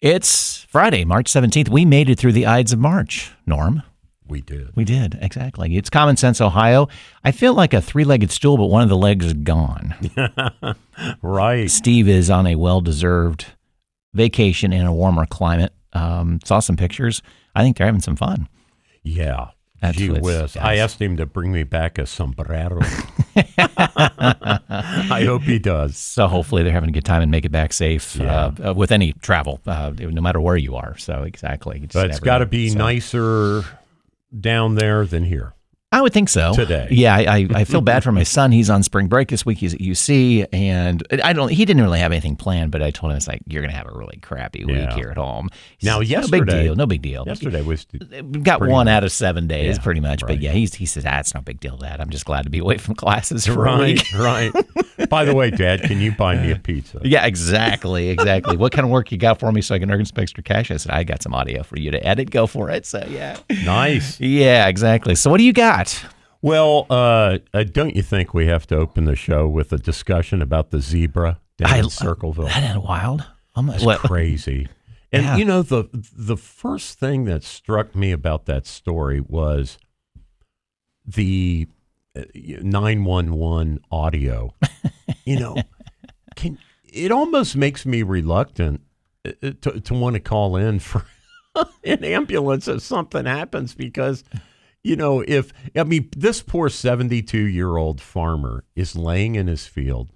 It's Friday, March 17th. We made it through the Ides of March, Norm. We did. We did, exactly. It's Common Sense Ohio. I feel like a three legged stool, but one of the legs is gone. Right. Steve is on a well deserved vacation in a warmer climate. Um, saw some pictures. I think they're having some fun. Yeah. That's Gee whiz. I asked him to bring me back a sombrero. I hope he does. So hopefully they're having a good time and make it back safe Yeah. uh, uh, with any travel, uh, no matter where you are. So exactly. Just But it's got to be So- nicer down there than here. I would think so. Today. Yeah, I, I, feel bad for my son. He's on spring break this week. He's at UC, and I don't. He didn't really have anything planned, but I told him it's like you're going to have a really crappy week Yeah. here at home. He Now, says, no big deal. No big deal. Yesterday was got one much. out of seven days, Yeah, pretty much. But yeah, he's, he says ah, that's no big deal. Dad, I'm just glad to be away from classes for a week. right, right. By the way, Dad, can you buy me a pizza? Yeah, exactly, exactly. what kind of work you got for me so I can earn some extra cash? I said I got some audio for you to edit. Go for it. So yeah, Nice. yeah, exactly. So what do you got? Well, uh, uh, don't you think we have to open the show with a discussion about the zebra down I- in Circleville? That ain't wild. It's what? crazy. And Yeah. you know the the first thing that struck me about that story was the uh, nine one one audio. you know, can it almost makes me reluctant uh, to to want to call in for an ambulance if something happens because you know if I mean this poor seventy two year old farmer is laying in his field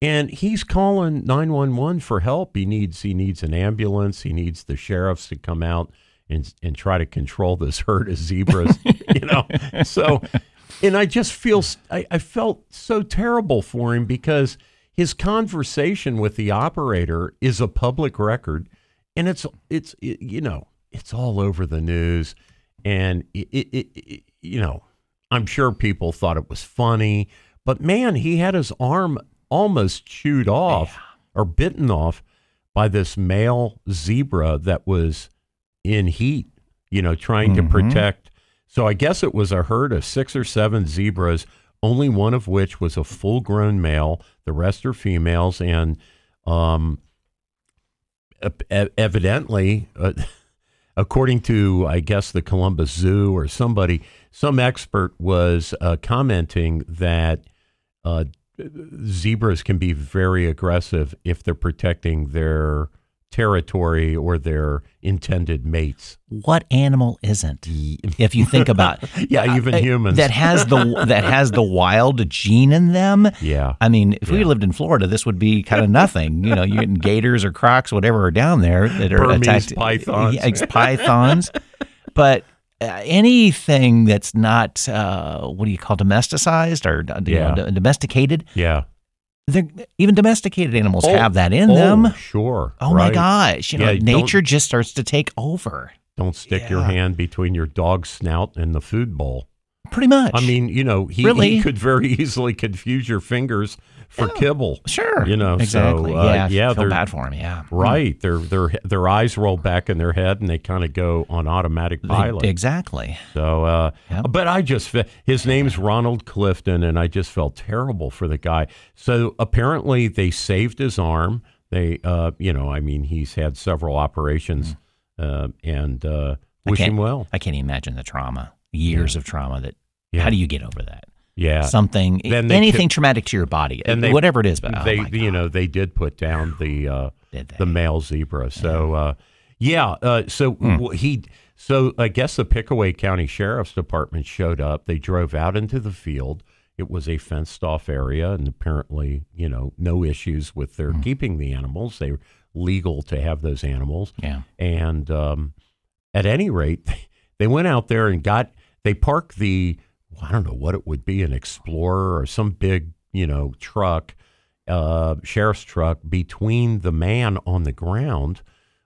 and he's calling 911 for help. He needs he needs an ambulance. He needs the sheriffs to come out and and try to control this herd of zebras you know? So and i just feel I, I felt so terrible for him because his conversation with the operator is a public record and it's it's it, you know it's all over the news and it, it, it, you know i'm sure people thought it was funny but man he had his arm almost chewed off or bitten off by this male zebra that was in heat you know trying to protect. So i guess it was a herd of six or seven zebras only one of which was a full grown male. The rest are females. And um evidently, uh, according to I guess the Columbus Zoo or somebody, some expert was uh, commenting that uh, zebras can be very aggressive if they're protecting their territory or their intended mates. What animal isn't? If you think about, Yeah, even uh, humans. that has the that has the wild gene in them. Yeah. I mean, if we lived in Florida, this would be kind of nothing. You know, you're getting gators or crocs, whatever, are down there that are Burmese attacked. pythons. Yeah, pythons. But uh, anything that's not uh, what do you call domesticized or uh, you know, d- domesticated, yeah. Even domesticated animals Oh, have that in oh, them. Sure. Oh my gosh! You know, Yeah, nature just starts to take over. Don't stick your hand between your dog's snout and the food bowl. Pretty much. I mean, you know, he, Really? he could very easily confuse your fingers for kibble. sure. You know, so, uh, yeah, yeah, feel bad for him. Yeah, Right. Their their their eyes roll back in their head and they kind of go on automatic pilot. exactly. So, uh, Yep. but I just his name's Ronald Clifton, and I just felt terrible for the guy. So apparently they saved his arm. They, uh, you know, I mean, he's had several operations, uh, and uh, wish him well. I can't even imagine the trauma, years of trauma. That Yeah. how do you get over that? Yeah, Something, Then anything traumatic to your body, and they- whatever it is. But oh they, my you know, they did put down the uh, the male zebra. So, uh, yeah. Uh, so w- he, so I guess the Pickaway County Sheriff's Department showed up. They drove out into the field. It was a fenced off area, and apparently, you know, no issues with their Hmm. keeping the animals. They were legal to have those animals. yeah, And um, at any rate, they went out there and got, they parked the, I don't know what it would be, an Explorer or some big, you know, truck, uh, sheriff's truck between the man on the ground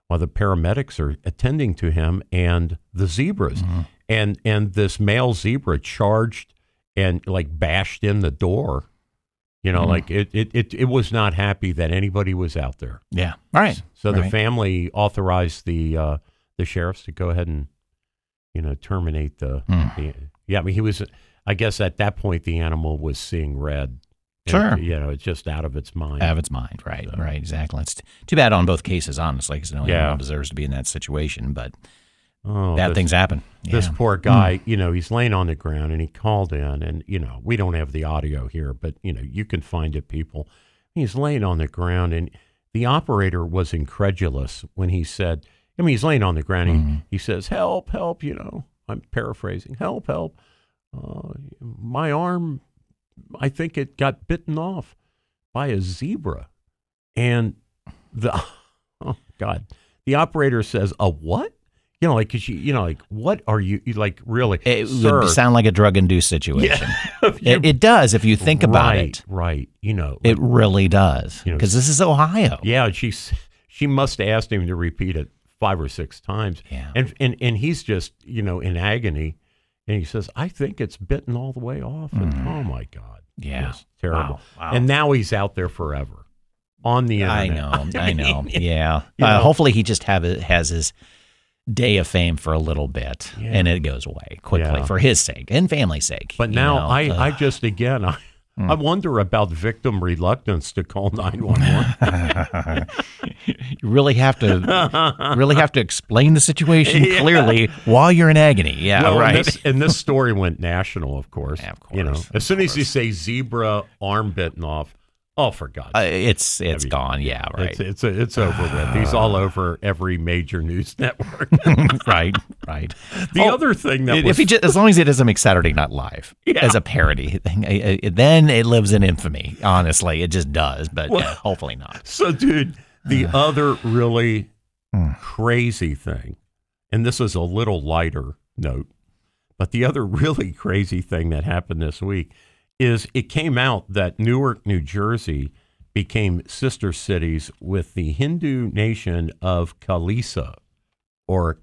while the paramedics are attending to him and the zebras. And, and this male zebra charged and like bashed in the door. You know, Mhm. like it, it, it, it was not happy that anybody was out there. yeah. All right. So the Right. family authorized the uh, the sheriffs to go ahead and you know terminate the, Hmm. the. Yeah, I mean he was. I guess at that point the animal was seeing red. And, Sure. you know, it's just out of its mind. Out of its mind, right? Right, exactly. It's too bad on both cases, honestly, because no Yeah. deserves to be in that situation. But oh, bad this- things happen. This Yeah. Hmm. poor guy, you know, he's laying on the ground and he called in, and you know, we don't have the audio here, but you know, you can find it, people. He's laying on the ground, and the operator was incredulous when he said, I mean, he's laying on the ground. Mm-hmm. He, he says, "Help, help!" You know, I'm paraphrasing. Help, help! Uh, my arm, I think it got bitten off by a zebra, and the oh god, the operator says, "A what?" You know, like, 'cause you, you know, like, what are you, you like, really? It Sir, would sound like a drug induced situation. you- It, it does if you think about right, it. Right. You know, It really does. You know, Because this is Ohio. yeah, she's, she must have asked him to repeat it five or six times. Yeah. And, and, and he's just, you know, in agony. And he says, I think it's bitten all the way off. And oh my God. Mm. Yeah. Terrible. Wow, wow. And now he's out there forever on the internet. I know. I know. Yeah. You Uh, hopefully, he just have it, has his day of fame for a little bit, Yeah. and it goes away quickly Yeah. for his sake and family's sake. But now know? I. I just, again, I, Hmm. I wonder about victim reluctance to call 911. you really have to really have to explain the situation Yeah. clearly while you're in agony. Yeah, Well, right. And this, and this story went national, of course. Yeah, of You know, course, as soon as you say zebra arm bitten off, oh, for God's Uh, it's it's mean, gone. Yeah, right. It's it's it's over with. He's all over every major news network. right, right. The Oh, other thing that if was he just, as long as he doesn't make Saturday Night Live Yeah. as a parody, thing, I- I- then it lives in infamy. Honestly, it just does. But Well- yeah, hopefully not. so, dude. The other really Hmm. crazy thing, and this is a little lighter note, but the other really crazy thing that happened this week is it came out that Newark, New Jersey, became sister cities with the Hindu nation of Kalisa or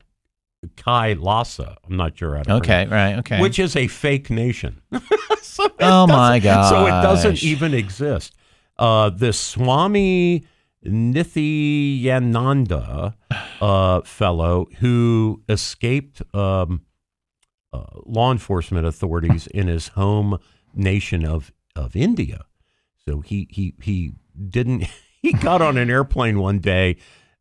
Kailasa. I'm not sure how to Okay, right. Okay. which is a fake nation. so Oh, my doesn't- So it doesn't even exist. Uh, this Swami Nithyananda uh, fellow who escaped um, uh, law enforcement authorities in his home nation of of India. So he he he didn't. He got on an airplane one day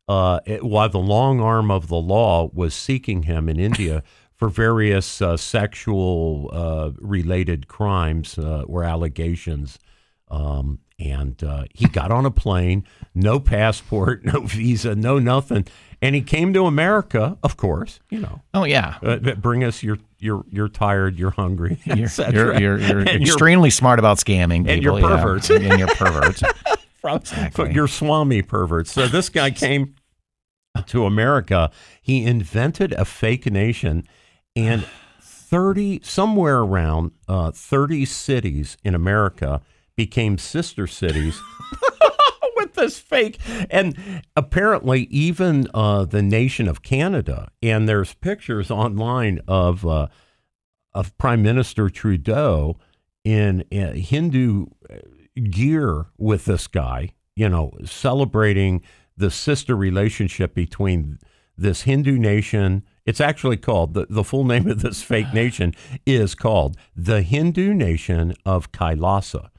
uh, it- while the long arm of the law was seeking him in India for various uh, sexual uh, related crimes uh, or allegations. Um, and uh, he got on a plane, no passport, no visa, no nothing, and he came to America. Of course, you know, oh yeah. uh, bring us. You're you're you're tired. You're hungry. You're, you're, you're, you're extremely smart about scamming people. and you're yeah. perverts. and you're perverts. from Exactly. your Swami perverts. So this guy came to America. He invented a fake nation, and thirty somewhere around uh, thirty cities in America became sister cities. This fake, and apparently even uh, the nation of Canada, and there's pictures online of uh, of Prime Minister Trudeau in uh, Hindu uh, gear with this guy, you know, celebrating the sister relationship between this Hindu nation. It's actually called the, the full name of this fake nation is called the Hindu nation of Kailasa,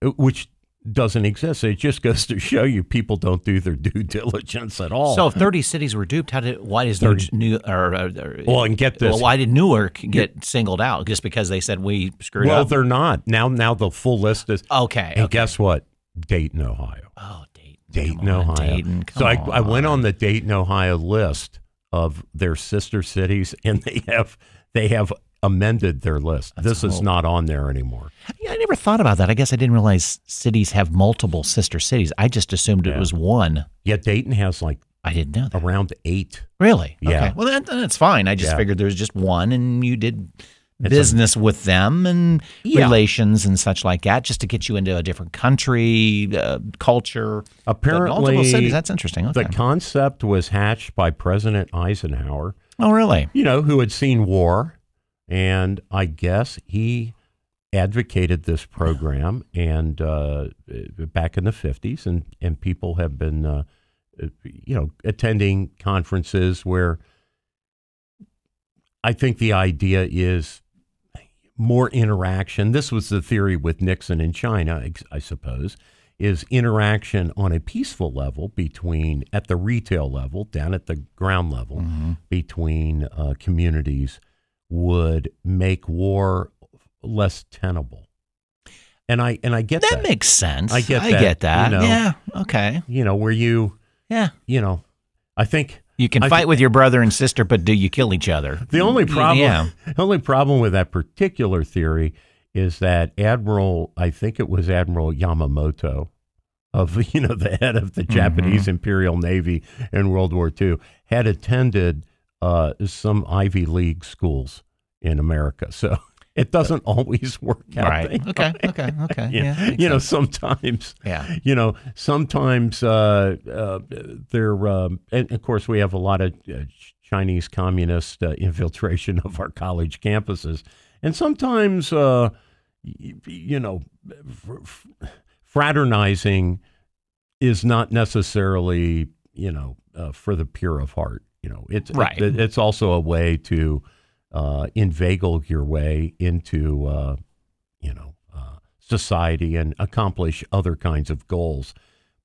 which doesn't exist. It just goes to show you people don't do their due diligence at all. So if 30 cities were duped, how did why is New, New or, or, or well, and get this. well, why did Newark get singled out? Just because they said we screwed well, up? Well, they're not now. Now the full list is. Okay. And okay. guess what? Dayton, Ohio. Oh, Dayton. Dayton, on, Ohio. Dayton. so I, I went on the Dayton, Ohio list of their sister cities, and they have they have amended their list. this is not on there anymore. Yeah, I never thought about that. I guess I didn't realize cities have multiple sister cities. I just assumed Yeah. it was one. Yeah, Dayton has like I didn't know that. around eight. Really? Yeah. Okay. Well, that, that's fine. I just Yeah. figured there was just one, and you did It's a- business with them and Yeah. relations and such like that, just to get you into a different country, uh, culture. Apparently, cities. That's interesting. Okay. the concept was hatched by President Eisenhower. oh, really? you know, who had seen war. And I guess he advocated this program and uh, back in the 50s, and, and people have been, uh, you know, attending conferences where I think the idea is more interaction. This was the theory with Nixon in China, I suppose, is interaction on a peaceful level between, at the retail level, down at the ground level, between uh, communities would make war less tenable. And I and I get That that. makes sense. I get I that, get that. you know. Yeah. Okay. you know, where you, Yeah. you know, I think You can I fight thi- with your brother and sister, but do you kill each other? The only problem, Yeah. the only problem with that particular theory is that Admiral, I think it was Admiral Yamamoto, of you know the head of the mm-hmm. Japanese Imperial Navy in World War II, had attended uh, some Ivy League schools in America. So it doesn't always work out. Right. Okay. Okay. Okay. Yeah. Yeah. you know, sense. sometimes Yeah. you know, sometimes uh, uh, there, um, and of course, we have a lot of uh, Chinese communist uh, infiltration of our college campuses, and sometimes, uh, y- you know, fr- fr- fraternizing is not necessarily, you know, uh, for the pure of heart. You know, it's Right. it- it's also a way to uh, inveigle your way into, uh, you know, uh, society and accomplish other kinds of goals.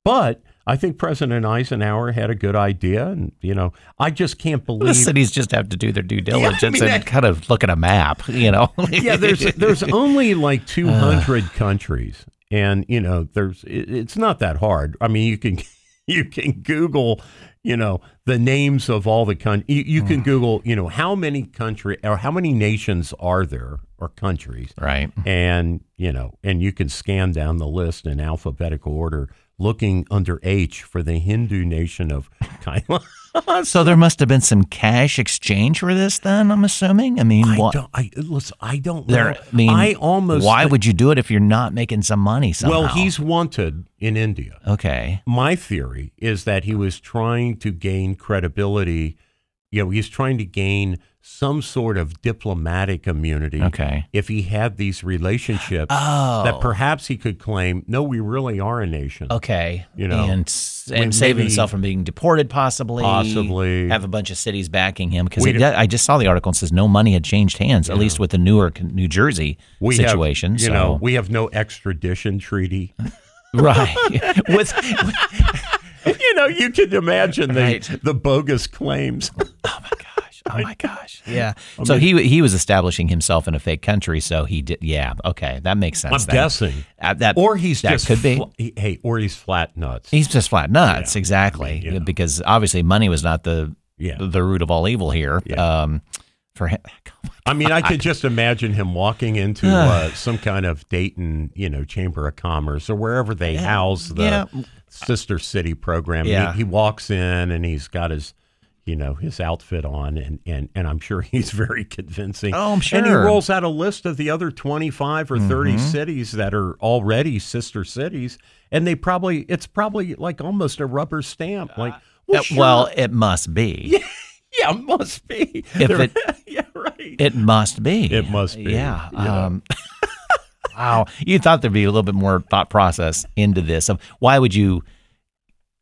But I think President Eisenhower had a good idea, and you know, I just can't believe The cities just have to do their due I diligence mean, and that- kind of look at a map, you know. yeah, there's there's only like 200 countries, and you know, there's it, it's not that hard. I mean, you can you can Google, you know, the names of all the countries. You, you can hmm. Google, you know, how many country or how many nations are there or countries, right. and you know, and you can scan down the list in alphabetical order, looking under H for the Hindu nation of Kailash. So there must have been some cash exchange for this, then. I'm assuming. I mean, I what? don't. I listen. I don't know. I mean, I almost. Why would you do it if you're not making some money somehow? Well, he's wanted in India. okay. My theory is that he was trying to gain credibility. You know, he's trying to gain some sort of diplomatic immunity. Okay. If he had these relationships, Oh. that perhaps he could claim, no, we really are a nation. Okay, You know, and and save himself from being deported, possibly. Possibly. have a bunch of cities backing him because I just saw the article and says no money had changed hands, at least with the Newark, New Jersey We situation. have, you so know, we have no extradition treaty. right with you know, you can imagine the Right. the bogus claims. oh my gosh, oh my gosh, yeah. so he he was establishing himself in a fake country, so he did. Yeah, okay, that makes sense. I'm guessing. Uh, that Or he's that just could be. fl- hey, or he's flat nuts. He's just flat nuts, exactly. you know. Because obviously, money was not the Yeah. the root of all evil here. Yeah. Um, for him, I mean, I could just imagine him walking into uh, some kind of Dayton, you know, Chamber of Commerce or wherever they house the yeah. Sister city program. He- Yeah. He, walks in and he's got his, you know, his outfit on, and and and I'm sure he's very convincing. Oh, I'm sure. And he. Mm-hmm. rolls out a list of the other 25 or 30 cities that are already sister cities, and they probably it's probably like almost a rubber stamp. Like, well, Uh, sure. well, it must be. yeah, it must be. If They're- it- yeah, right. It must be. It must be, Yeah. know. Um, wow. You thought there'd be a little bit more thought process into this. Of why would you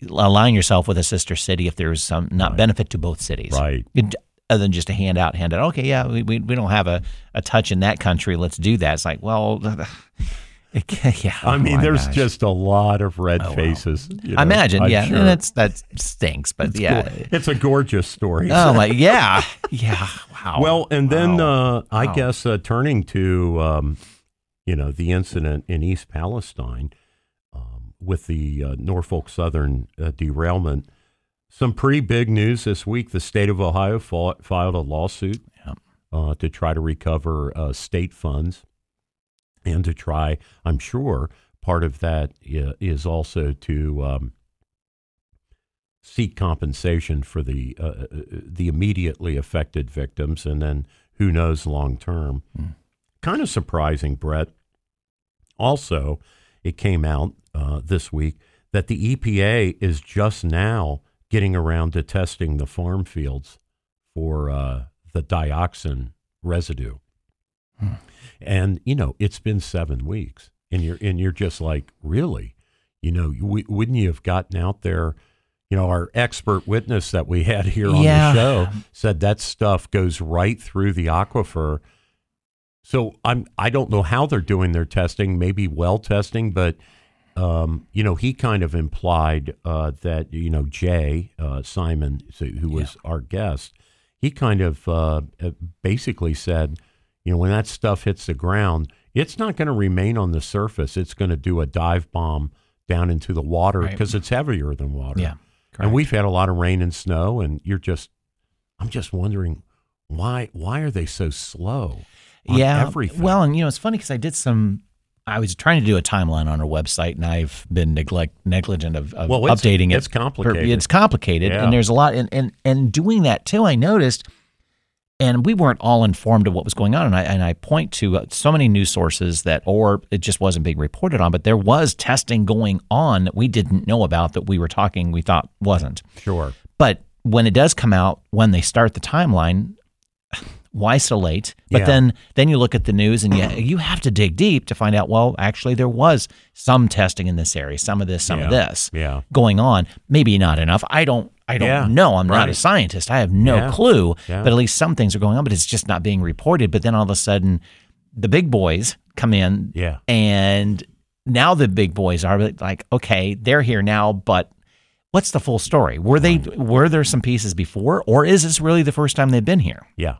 align yourself with a sister city if there's some not benefit to both cities? Right. It- other than just a handout, handout. Okay, yeah, we, we, we don't have a, a touch in that country. Let's do that. It's like, well, it, yeah. I oh mean, my there's gosh. just a lot of red faces. you know, I imagine, I'm yeah, sure. and it's that stinks, but yeah. Cool. It's a gorgeous story. Oh my, yeah, yeah. Wow. well, and then Wow. uh, I Wow. guess uh, turning to um, you know the incident in East Palestine um, with the uh, Norfolk Southern uh, derailment. Some pretty big news this week. The state of Ohio fought, filed a lawsuit Yep. uh, to try to recover uh, state funds and to try, I'm sure, part of that is also to um, seek compensation for the uh, uh, the immediately affected victims, and then who knows long term. Kind of surprising, Brett. Also, it came out uh, this week that the EPA is just now getting around to testing the farm fields for uh, the dioxin residue. And you know, it's been seven weeks, and you're and you're just like, really, you know, wouldn't you have gotten out there? You know, our expert witness that we had here on Yeah. the show said that stuff goes right through the aquifer. So I'm I don't know how they're doing their testing, maybe well testing, but um, you know he kind of implied uh, that you know Jay uh, Simon, who was our guest, he kind of uh, uh, basically said, you know, when that stuff hits the ground, it's not going to remain on the surface. It's going to do a dive bomb down into the water Right. because it's heavier than water. Yeah, and we've had a lot of rain and snow, and you're just, I'm just wondering why why are they so slow? Yeah. everything. Well, and you know, it's funny because I did some. I was trying to do a timeline on our website, and I've been neglect negligent of, of Well, it's- updating it. it's complicated. It's complicated, Yeah. and there's a lot. And, and and doing that too, I noticed, and we weren't all informed of what was going on. And I and I point to uh, so many news sources that, or it just wasn't being reported on, but there was testing going on that we didn't know about that we were talking we thought wasn't. sure. But when it does come out, when they start the timeline, why so late? But Yeah. then then you look at the news and you you have to dig deep to find out. Well, actually, there was some testing in this area, some of this, some of this Yeah. going on. Maybe not enough. I don't. I don't Yeah, know. I'm not a scientist. I have no Yeah, clue. yeah. But at least some things are going on. But it's just not being reported. But then all of a sudden, the big boys come in Yeah. and now the big boys are like, okay, they're here now, but what's the full story? Were they were there some pieces before, or is this really the first time they've been here? Yeah.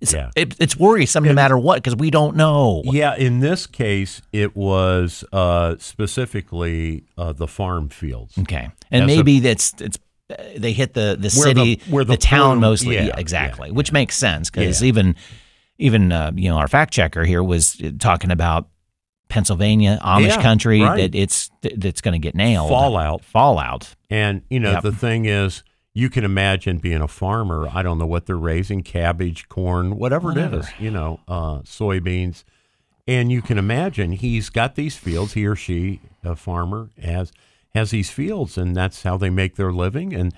It's, Yeah. it, it's worrisome no matter what because we don't know. Yeah, in this case, it was uh, specifically uh, the farm fields. Okay, and so- maybe that's it's uh, they hit the the Where the- city, where the town plume- mostly. yeah, Yeah, exactly, yeah, which makes sense because even even uh, you know our fact checker here was talking about Pennsylvania Amish Yeah, country right. that it's that's going to get nailed Fallout. fallout. And, you know, Yep. the thing is, you can imagine being a farmer. I don't know what they're raising cabbage, corn, whatever, it Whatever. is, you know, uh, soybeans. And you can imagine he's got these fields, he or she, a farmer, has has these fields, and that's how they make their living. And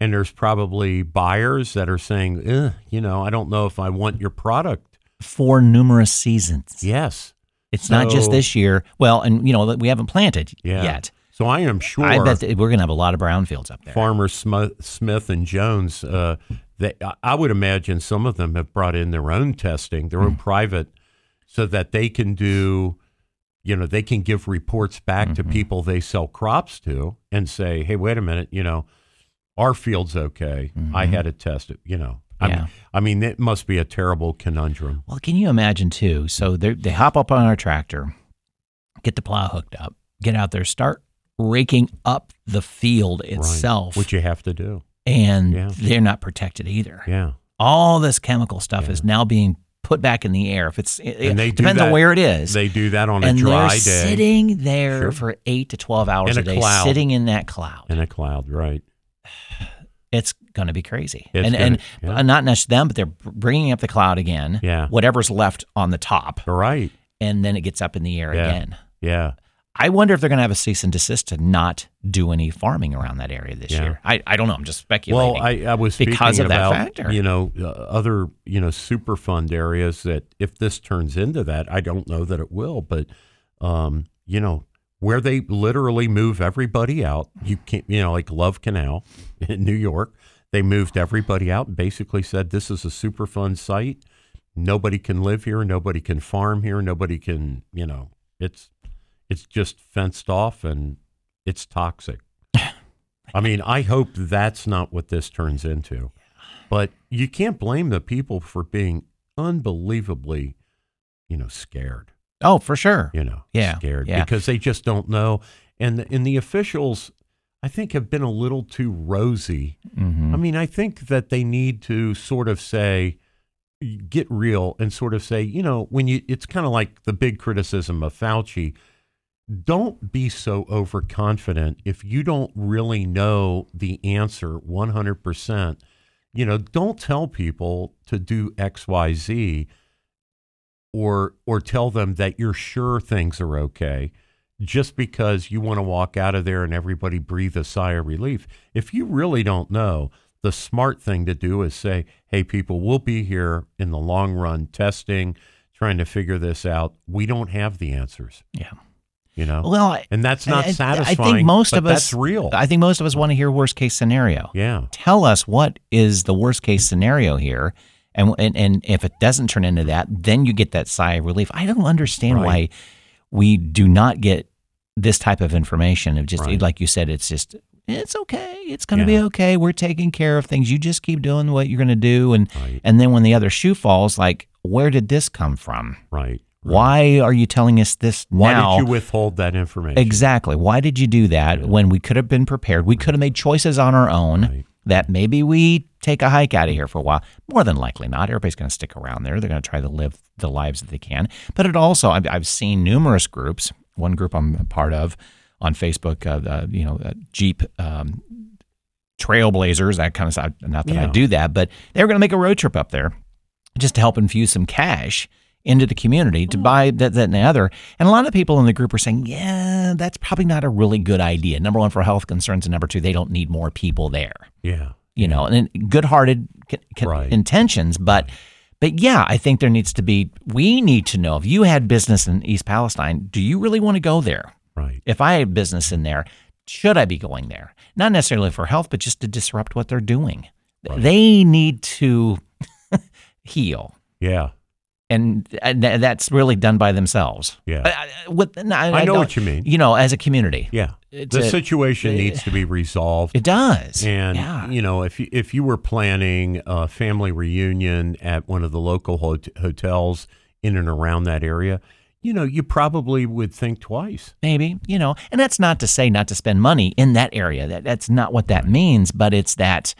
and there's probably buyers that are saying, eh, you know, I don't know if I want your product. for numerous seasons. Yes. It's not just this year. Well, and you know we haven't planted Yeah. yet. So I am sure. I bet we're going to have a lot of brownfields up there. Farmer Sm- Smith and Jones, uh, they, I- would imagine some of them have brought in their own testing, their own Hmm. private, so that they can do, you know, they can give reports back to Mm-hmm. people they sell crops to and say, hey, wait a minute, you know, our field's okay. I had to test it tested, you know. I Mm-hmm. Yeah. mean, I mean, it must be a terrible conundrum. Well, can you imagine too? So they they hop up on our tractor, get the plow hooked up, get out there, start raking up the field Right. itself, Which you have to do. and Yeah. they're not protected either. Yeah. All this chemical stuff Yeah. is now being put back in the air. If it's it, And they depends on where it is. They do that on a and dry they're day. sitting there Sure. for eight to twelve hours In a a day, cloud. sitting in that cloud. in a cloud, right? it's going to be crazy. It's and gonna- and yeah. not just them, but they're bringing up the cloud again. Yeah. Whatever's left on the top, Right. and then it gets up in the air Yeah. again. Yeah. I wonder if they're going to have a cease and desist to not do any farming around that area this Yeah. year. I, I don't know. I'm just speculating. Well, I, I was speaking because of that factor. you know uh, other you know superfund areas that if this turns into that, I don't know that it will, but um, you know where they literally move everybody out. You can't you know like Love Canal in New York, they moved everybody out and basically said this is a superfund site. Nobody can live here. Nobody can farm here. Nobody can you know it's it's just fenced off and it's toxic. I mean, I hope that's not what this turns into. But you can't blame the people for being unbelievably, you know, scared. oh, for sure. You know, Yeah, scared yeah. because they just don't know. And and the officials, I think, have been a little too rosy. hmm I mean, I think that they need to sort of say, get real and sort of say, you know, when you, it's kind of like the big criticism of Fauci. Don't be so overconfident if you don't really know the answer 100%. You know, don't tell people to do XYZ or or tell them that you're sure things are okay just because you want to walk out of there and everybody breathe a sigh of relief. If you really don't know, the smart thing to do is say, "Hey people, we'll be here in the long run testing, trying to figure this out. We don't have the answers." Yeah. You know? Well, and that's not I- satisfying. I think most of us that's real. I think most of us want to hear worst case scenario. yeah. Tell us what is the worst case scenario here, And, and and if it doesn't turn into that, then you get that sigh of relief. I don't understand Right. why we do not get this type of information of just Right. like you said, it's just it's okay. It's going to be okay. We're taking care of things. You just keep doing what you're going to do, and Right. and then when the other shoe falls, like where did this come from? Right. Why are you telling us this Why now? did you withhold that information? Exactly. Why did you do that when we could have been prepared? We could have made choices on our own Right. that maybe we take a hike out of here for a while. More than likely not. Everybody's going to stick around there. They're going to try to live the lives that they can. But it also, I've, I've seen numerous groups. One group I'm a part of on Facebook, uh, uh, you know, uh, Jeep um, Trailblazers, that kind of stuff. Not that I do that, but they were going to make a road trip up there just to help infuse some cash into the community to mm-hmm. buy that, that, and the other. And a lot of people in the group are saying, yeah, that's probably not a really good idea. Number one, for health concerns, and number two, they don't need more people there. Yeah. You know, and good-hearted c- c- Right. intentions, but but yeah, I think there needs to be. We need to know if you had business in East Palestine, do you really want to go there? Right. If I had business in there, should I be going there? Not necessarily for health, but just to disrupt what they're doing. They need to heal Yeah. And, and th- that's really done by themselves. Yeah. I, I, with, no, I, I know don't- what you mean. You know, as a community, Yeah. It's the a- situation needs to be resolved. it does. And yeah, you know, if you, if you were planning a family reunion at one of the local hot- hotels in and around that area, you know, you probably would think twice. maybe you know, and that's not to say not to spend money in that area. That that's not what that means. But it's that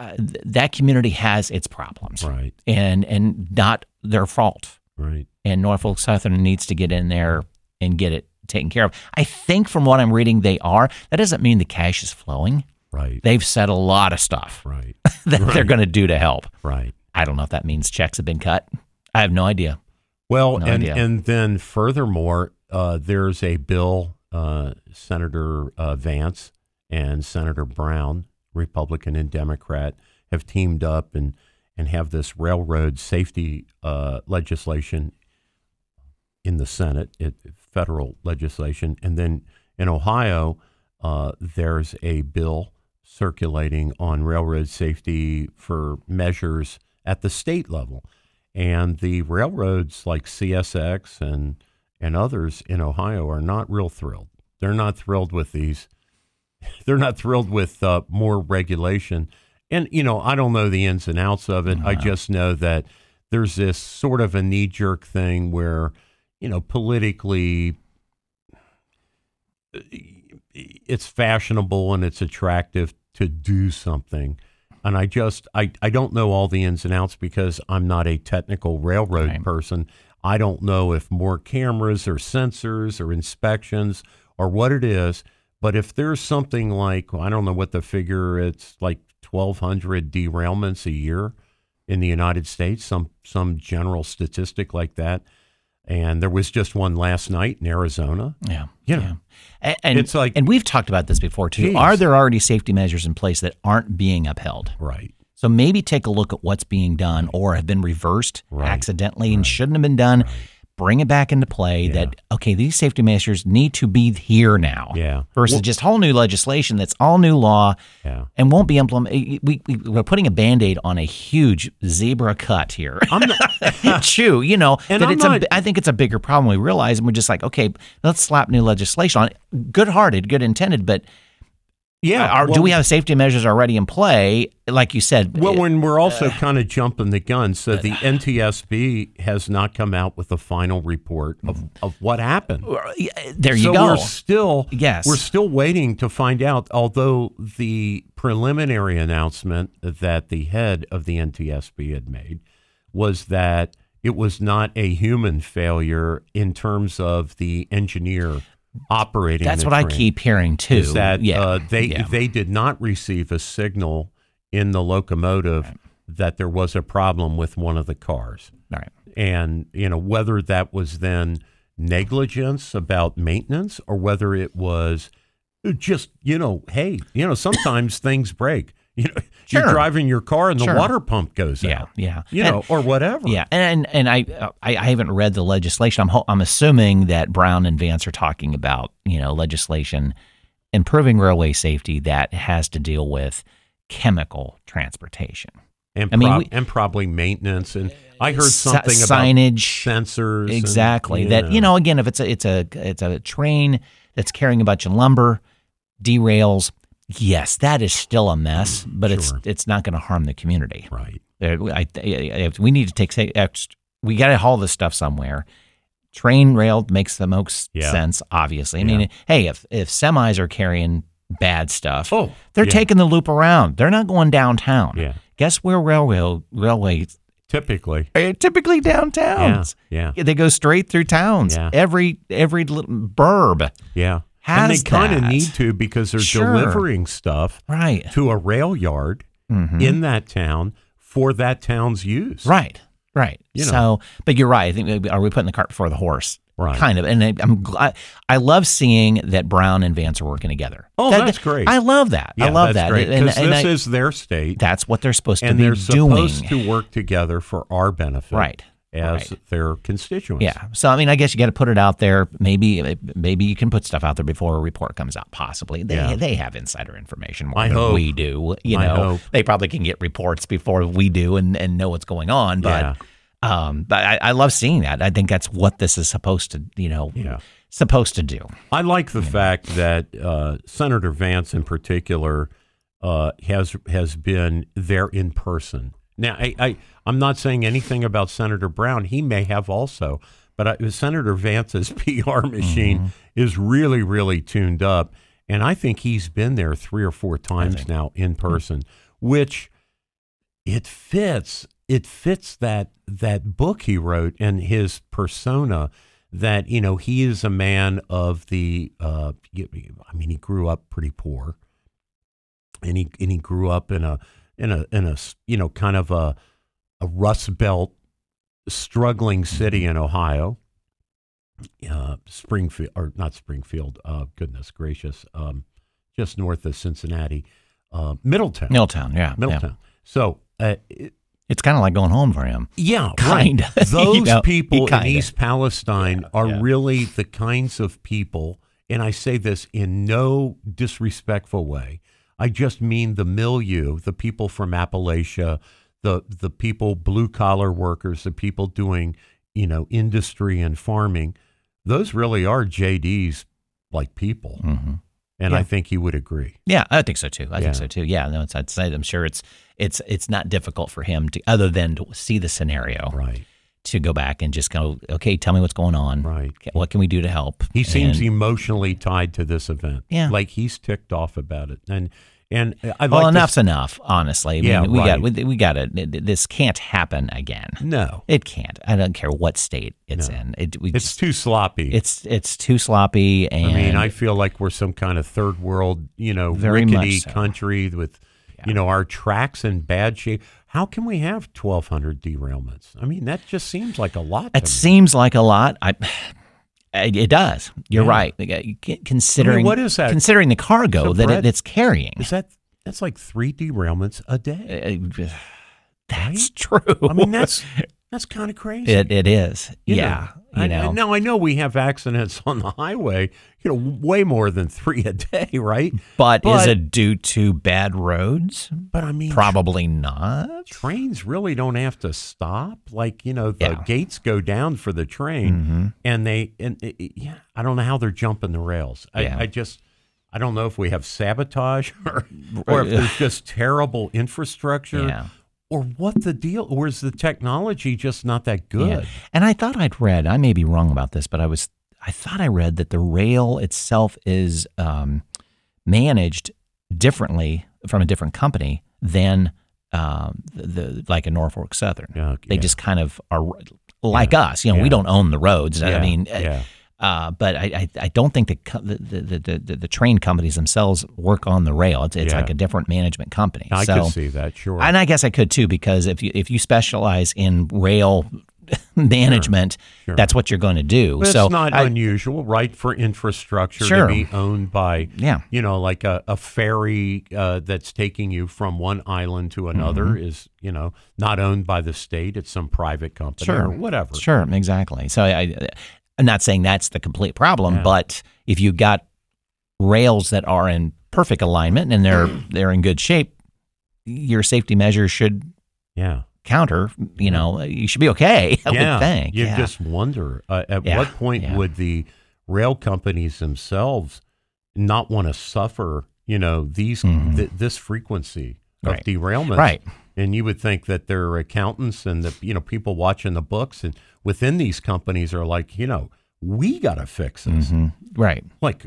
uh, th- that community has its problems, Right. and and not their fault. Right. And Norfolk Southern needs to get in there and get it taken care of. I think from what I'm reading, they are. That doesn't mean the cash is flowing. Right. They've said a lot of stuff Right. that they're going to do to help. Right. I don't know if that means checks have been cut. I have no idea. Well, No and idea. and then furthermore, uh, there's a bill. Uh, Senator uh, Vance and Senator Brown, Republican and Democrat, have teamed up and and have this railroad safety uh, legislation in the Senate, it, federal legislation, and then in Ohio, uh, there's a bill circulating on railroad safety for measures at the state level. And the railroads like CSX and and others in Ohio are not real thrilled. They're not thrilled with these. They're not thrilled with uh, more regulation. And you know, I don't know the ins and outs of it. I just know that there's this sort of a knee jerk thing where, you know, politically it's fashionable and it's attractive to do something. And I just I, I don't know all the ins and outs because I'm not a technical railroad Right. person. I don't know if more cameras or sensors or inspections or what it is. But if there's something like I don't know what the figure it's like 1,200 derailments a year in the United States, some some general statistic like that. And there was just one last night in Arizona. Yeah. You know, yeah. And, and it's like- and we've talked about this before too. Jeez. Are there already safety measures in place that aren't being upheld? Right. So maybe take a look at what's being done or have been reversed Right. accidentally and shouldn't have been done. Bring it back into play that okay, these safety measures need to be here now. Yeah. Versus just whole new legislation that's all new law Yeah. and won't be implemented. Eh, eh, we, we, we're putting a band aid on a huge zebra cut here. I'm not, Chew, you know, And that I'm it's not- a, I think it's a bigger problem. We realize, and we're just like, okay, let's slap new legislation on it. Good hearted, good intended, but yeah. are, do we have safety measures already in play? Like you said, Well, it- when we're uh, also kind of jumping the gun, so the NTSB has not come out with a final report of, of what happened. there you so go. we're still Yes. we're still waiting to find out. Although the preliminary announcement that the head of the NTSB had made was that it was not a human failure in terms of the engineer operating. That's what I keep hearing too. is that yeah, uh, they yeah. they did not receive a signal in the locomotive that there was a problem with one of the cars, right. and you know whether that was then negligence about maintenance or whether it was just you know hey you know sometimes things break you know Sure. you're driving your car and the Sure. water pump goes Yeah, out yeah. you And- know or whatever Yeah, and and I uh, I, I haven't read the legislation. I'm ho- I'm assuming that Brown and Vance are talking about you know legislation improving railway safety that has to deal with chemical transportation. and I mean, prob- we- and probably maintenance. And I heard something signage. about sensors. and, exactly that you know again if it's a it's a it's a train that's carrying a bunch of lumber derails yes that is still a mess but it's Sure. it's not going to harm the community right. Uh, I, I, we need to take we got to haul this stuff somewhere train rail makes the most Yeah. sense obviously i mean hey if if semis are carrying bad stuff Oh, they're yeah. taking the loop around they're not going downtown Yeah. guess where railway railway Typically. uh, typically downtowns Yeah. they go straight through towns. Yeah. Every every little burb Yeah. Has and they kind of need to because they're Sure. delivering stuff right, to a rail yard Mhm. in that town for that town's use. right, right. You know. So, but you're right. I think maybe- are we putting the cart before the horse? Right. Kind of. And I, I'm glad. I love seeing that Brown and Vance are working together. Oh, That- that's great. I love that. Yeah, I love that. Great, And, 'cause and this I- is their state. that's what they're supposed to be doing. and they're supposed to work together for our benefit. Right. As Right. their constituents. Yeah. So I mean, I guess you got to put it out there. Maybe maybe you can put stuff out there before a report comes out. Possibly they Yeah. they have insider information more I than hope. we do. You I know, hope. they probably can get reports before we do and and know what's going on. But Yeah. um, but I, I love seeing that. I think that's what this is supposed to you know Yeah. supposed to do. I like the fact that uh, Senator Vance, in particular, uh, has has been there in person. Now, I, I I'm not saying anything about Senator Brown. He may have also, but I, Senator Vance's PR machine is really really tuned up, and I think he's been there three or four times now in person, which it fits. It fits that that book he wrote and his persona. That you know he is a man of the. Uh, I mean, he grew up pretty poor, and he and he grew up in a in a in a you know kind of a a Rust Belt struggling city in Ohio. Uh, Springfield or not Springfield? Uh, goodness gracious, um, just north of Cincinnati, uh, Middletown. Middletown, yeah, yeah. Middletown. So, uh, it- It's kind of like going home for him. yeah, Kinda, right. you Those know, people in. East Palestine are yeah. really the kinds of people, and I say this in no disrespectful way. I just mean the milieu, the people from Appalachia, the the people, blue collar workers, the people doing, you know, industry and farming. Those really are JD's like people, hmm and I think he would agree. Yeah, I think so too. I Yeah. think so too. Yeah, no, it's, I'd say I'm sure it's it's it's not difficult for him to other than to see the scenario Right, to go back and just go, okay, tell me what's going on. right. What can we do to help? He seems And- emotionally tied to this event. Yeah. like he's ticked off about it, and and I well, like enough's to, enough. Honestly, I Yeah, mean, we got we, we got to. This can't happen again. No, It can't. I don't care what state it's No. in. It, we it's just, too sloppy. it's it's too sloppy. And I mean, I feel like we're some kind of third world, you know, rickety so. country with, you know, our tracks in bad shape. How can we have twelve hundred derailments? I mean, that just seems like a lot. it me. seems like a lot. I. It does. You're Yeah. right. Can't- Considering what is that? Considering the cargo So, that Brett, it, it's carrying. Is that that's like three derailments a day? Uh, That's true. I mean, that's that's kind of crazy. it. It is. You know, yeah. I, you know. now I know we have accidents on the highway, you know, way more than three a day, right? But, is it due to bad roads? But I mean, Probably not. trains really don't have to stop. Like you know, the Yeah. gates go down for the train, hmm and they and it, it- yeah, I don't know how they're jumping the rails. I, Yeah. I just. I don't know if we have sabotage or, or if there's just terrible infrastructure Yeah. Or what the deal, or is the technology just not that good? Yeah. And I thought I'd read. I may be wrong about this, but I was. I thought I read that the rail itself is um, managed differently from a different company than um, the, the like a Norfolk Southern. They just kind of are like us. You know, we don't own the roads. I mean, yeah. Uh, but I, I, I don't think the, the, the, the, the, train companies themselves work on the rail. It's, it's Yeah. like a different management company. I so, could see that. Sure. and I guess I could too, because if you if you specialize in rail management, Sure. that's what you're going to do. Well, so it's not I- unusual, right, for infrastructure Sure. to be owned by, Yeah. you know, like a, a ferry uh, that's taking you from one island to another Mm-hmm. is, you know, not owned by the state. It's some private company Sure. or whatever. Sure, exactly. So I, I'm not saying that's the complete problem, Yeah. but if you've got rails that are in perfect alignment and they're they're in good shape, your safety measures should Yeah. counter, you know, you should be okay. I yeah. would think. You yeah. just wonder uh, at Yeah, what point would the rail companies themselves not want to suffer, you know, these th- this frequency of Mm-hmm. Right. derailments. Right. And you would think that there are accountants and the you know people watching the books and within these companies are like, you know, we got to fix this. Mhm. right. Like,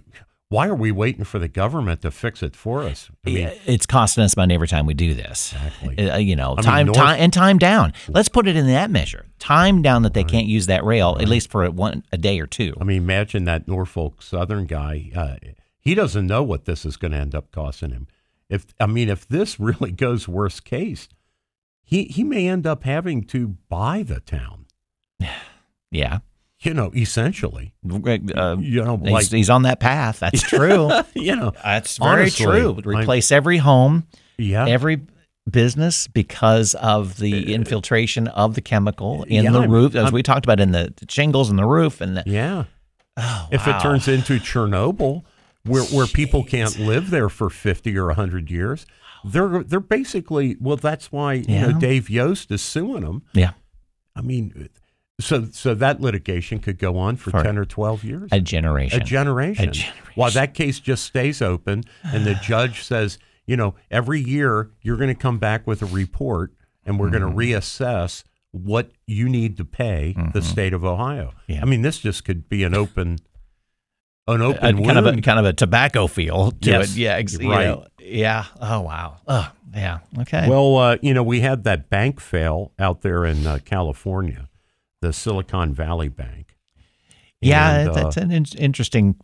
why are we waiting for the government to fix it for us? I mean, it's costing us money every time we do this. Exactly. Uh, you know, I mean, time, North- time, and time down. Let's put it in that measure. Time down that they can't use that rail at least for a, one a day or two. I mean, imagine that Norfolk Southern guy. Uh, he doesn't know what this is going to end up costing him. If I mean, if this really goes worst case, he he may end up having to buy the town. Yeah, You know, essentially. uh, You know, he's, like he's on that path. That's true. you know, That's very Honestly, true. Replace every home, yeah. every business because of the infiltration of the chemical in Uh, yeah, the roof, as I'm- we talked about in the shingles and the roof. And the, yeah. oh, If wow. it turns into Chernobyl, where where people can't live there for fifty or hundred years, they're they're basically well. That's why you know Dave Yost is suing them. yeah, I mean, so so that litigation could go on for, For ten or twelve years, a generation. a generation. A generation. While that case just stays open, and the judge says, you know, every year you're going to come back with a report, and we're Mm-hmm. going to reassess what you need to pay the state of Ohio. Yeah. I mean, this just could be an open, an a, open kind of a kind of a tobacco feel to Yes, it. Yeah, ex- you right. know, yeah. Oh wow. Oh yeah. Okay. Well, uh, you know, we had that bank fail out there in uh, California, the Silicon Valley Bank. yeah, And, uh, that's an in- interesting.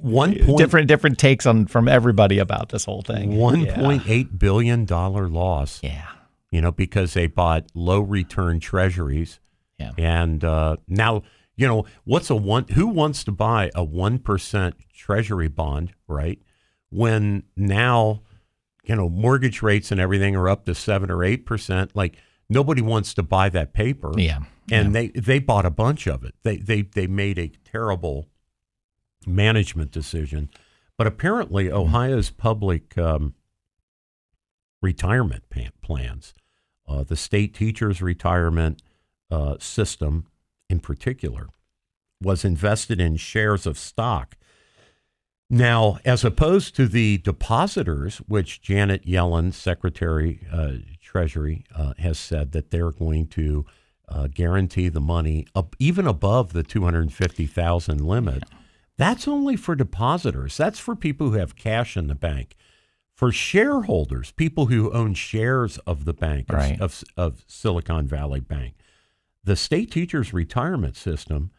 one point different different takes on from everybody about this whole thing. one Yeah. point eight billion dollar loss. Yeah. You know, because they bought low return treasuries, Yeah. and uh, now you know what's a one. Who wants to buy a one percent treasury bond, right? When now, you know, mortgage rates and everything are up to seven or eight percent. Like nobody wants to buy that paper. Yeah. and they they bought a bunch of it. They they they made a terrible management decision, but apparently Ohio's public um, retirement plans, uh, the state teachers' retirement uh, system in particular, was invested in shares of stock. Now, as opposed to the depositors, which Janet Yellen, Secretary uh, Treasury, uh, has said that they're going to uh, guarantee the money up, even above the 250,000 limit. That's only for depositors. That's for people who have cash in the bank. For shareholders, people who own shares of the bank, of- Right. of, of Silicon Valley Bank, the state teachers retirement system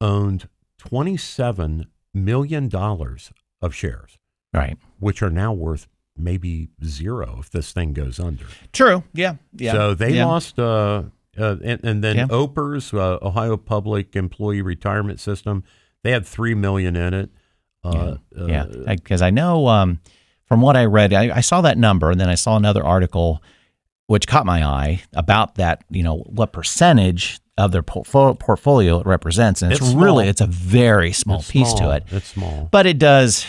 owned $27 million of shares, Right. which are now worth maybe zero if this thing goes under. True. Yeah. Yeah. So they yeah. lost, uh, uh, and, and then Yeah. OPERS, uh, Ohio Public Employee Retirement System, they had three million in it. Uh, uh, yeah, because I know um, from what I read, I, I saw that number, and then I saw another article which caught my eye about that. You know, what percentage of their portfolio, it represents, and it's, It's really it's a very small it's piece small. to it, It's small. but it does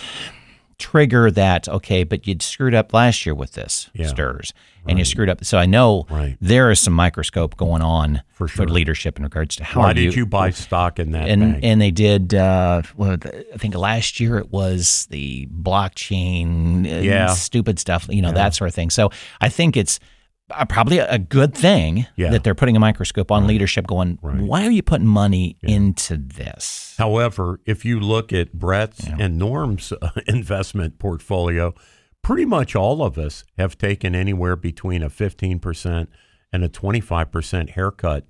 trigger that. Okay, but you'd screwed up last year with this Yeah. STRS, and you screwed up. So I know Right. there is some microscope going on For sure. leadership in regards to how Why did you, buy stock in that and bank? and they did. Uh, well, I think last year it was the blockchain, Yeah. stupid stuff, you know, that sort of thing. So I think it's probably a good thing Yeah. that they're putting a microscope on leadership. Going, Right. why are you putting money into this? However, if you look at Brett's and Norm's uh, investment portfolio, pretty much all of us have taken anywhere between a 15% and a 25% haircut